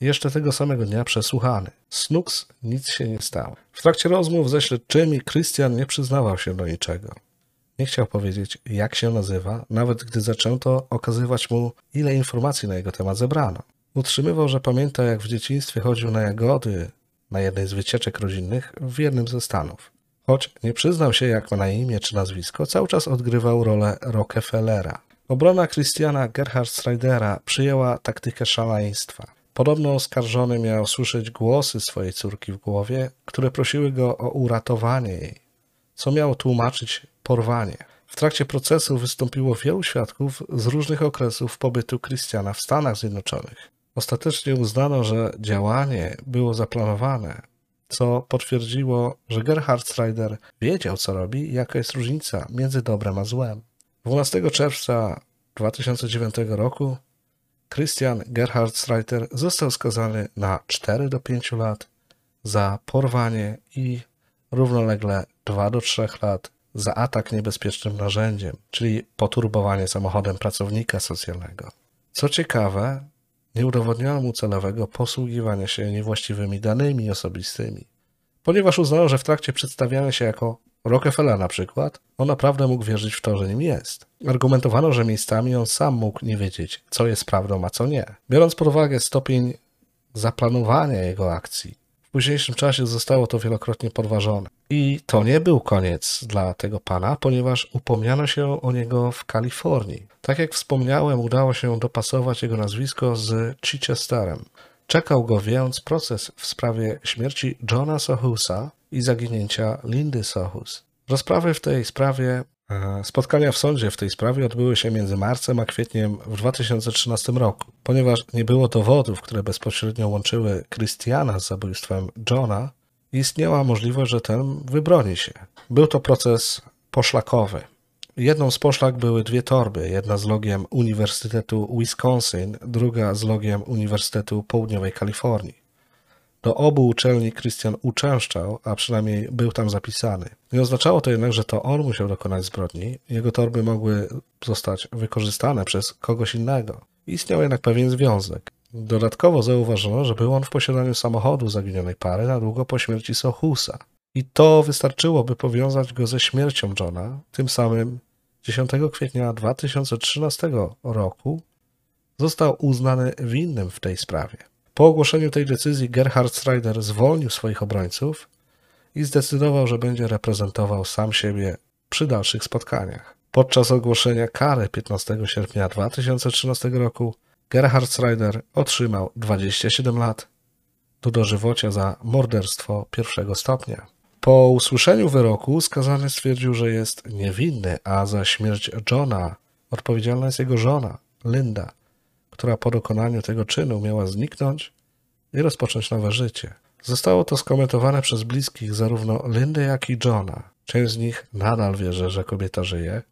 Speaker 1: jeszcze tego samego dnia przesłuchany. Snooks nic się nie stało. W trakcie rozmów ze śledczymi Christian nie przyznawał się do niczego. Nie chciał powiedzieć, jak się nazywa, nawet gdy zaczęto okazywać mu, ile informacji na jego temat zebrano. Utrzymywał, że pamięta, jak w dzieciństwie chodził na jagody na jednej z wycieczek rodzinnych w jednym ze Stanów. Choć nie przyznał się, jak ma na imię czy nazwisko, cały czas odgrywał rolę Rockefellera. Obrona Christiana Gerhard Schreidera przyjęła taktykę szaleństwa. Podobno oskarżony miał słyszeć głosy swojej córki w głowie, które prosiły go o uratowanie jej, co miało tłumaczyć porwanie. W trakcie procesu wystąpiło wielu świadków z różnych okresów pobytu Christiana w Stanach Zjednoczonych. Ostatecznie uznano, że działanie było zaplanowane, co potwierdziło, że Gerhard Strider wiedział, co robi i jaka jest różnica między dobrem a złem. 12 czerwca 2009 roku Christian Gerhard Strider został skazany na 4 do 5 lat za porwanie i równolegle 2 do 3 lat za atak niebezpiecznym narzędziem, czyli poturbowanie samochodem pracownika socjalnego. Co ciekawe, nie udowodniono mu celowego posługiwania się niewłaściwymi danymi osobistymi, ponieważ uznano, że w trakcie przedstawiania się jako Rockefeller na przykład, on naprawdę mógł wierzyć w to, że nim jest. Argumentowano, że miejscami on sam mógł nie wiedzieć, co jest prawdą, a co nie. Biorąc pod uwagę stopień zaplanowania jego akcji, w późniejszym czasie zostało to wielokrotnie podważone. I to nie był koniec dla tego pana, ponieważ upomniano się o niego w Kalifornii. Tak jak wspomniałem, udało się dopasować jego nazwisko z Chichesterem. Czekał go więc proces w sprawie śmierci Johna Sohusa i zaginięcia Lindy Sohus. Rozprawy w tej sprawie E, spotkania w sądzie w tej sprawie odbyły się między marcem a kwietniem w 2013 roku. Ponieważ nie było dowodów, które bezpośrednio łączyły Christiana z zabójstwem Johna, istniała możliwość, że ten wybroni się. Był to proces poszlakowy. Jedną z poszlak były dwie torby, jedna z logiem Uniwersytetu Wisconsin, druga z logiem Uniwersytetu Południowej Kalifornii. Do obu uczelni Christian uczęszczał, a przynajmniej był tam zapisany. Nie oznaczało to jednak, że to on musiał dokonać zbrodni. Jego torby mogły zostać wykorzystane przez kogoś innego. Istniał jednak pewien związek. Dodatkowo zauważono, że był on w posiadaniu samochodu zaginionej pary na długo po śmierci Sohusa. I to wystarczyło, by powiązać go ze śmiercią Johna. Tym samym 10 kwietnia 2013 roku został uznany winnym w tej sprawie. Po ogłoszeniu tej decyzji Gerhard Schreider zwolnił swoich obrońców i zdecydował, że będzie reprezentował sam siebie przy dalszych spotkaniach. Podczas ogłoszenia kary 15 sierpnia 2013 roku Gerhard Schreider otrzymał 27 lat do dożywocia za morderstwo pierwszego stopnia. Po usłyszeniu wyroku skazany stwierdził, że jest niewinny, a za śmierć Johna odpowiedzialna jest jego żona, Linda która po dokonaniu tego czynu miała zniknąć i rozpocząć nowe życie. Zostało to skomentowane przez bliskich zarówno Lindy, jak i Johna. Część z nich nadal wierzy, że kobieta żyje,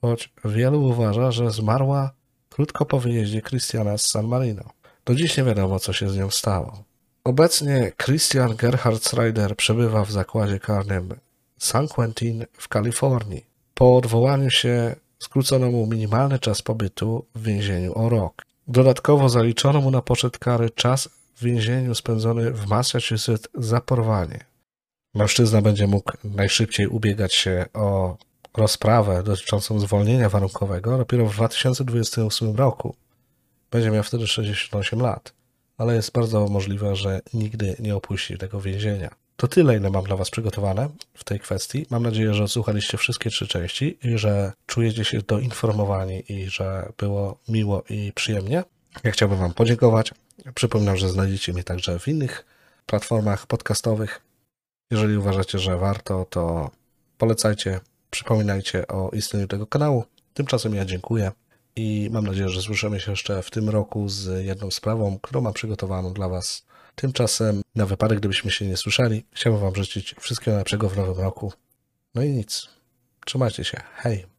Speaker 1: choć wielu uważa, że zmarła krótko po wyjeździe Christiana z San Marino. Do dziś nie wiadomo, co się z nią stało. Obecnie Christian Gerhard Schreider przebywa w zakładzie karnym San Quentin w Kalifornii. Po odwołaniu się skrócono mu minimalny czas pobytu w więzieniu o rok. Dodatkowo zaliczono mu na poczet kary czas w więzieniu spędzony w Massachusetts za porwanie. Mężczyzna będzie mógł najszybciej ubiegać się o rozprawę dotyczącą zwolnienia warunkowego dopiero w 2028 roku. Będzie miał wtedy 68 lat, ale jest bardzo możliwe, że nigdy nie opuści tego więzienia. To tyle, ile mam dla Was przygotowane w tej kwestii. Mam nadzieję, że odsłuchaliście wszystkie trzy części i że czujecie się doinformowani i że było miło i przyjemnie. Ja chciałbym Wam podziękować. Przypominam, że znajdziecie mnie także w innych platformach podcastowych. Jeżeli uważacie, że warto, to polecajcie, przypominajcie o istnieniu tego kanału. Tymczasem ja dziękuję i mam nadzieję, że słyszymy się jeszcze w tym roku z jedną sprawą, którą mam przygotowaną dla Was. Tymczasem, na wypadek, gdybyśmy się nie słyszeli, chciałbym Wam życzyć wszystkiego najlepszego w nowym roku. No i nic. Trzymajcie się. Hej.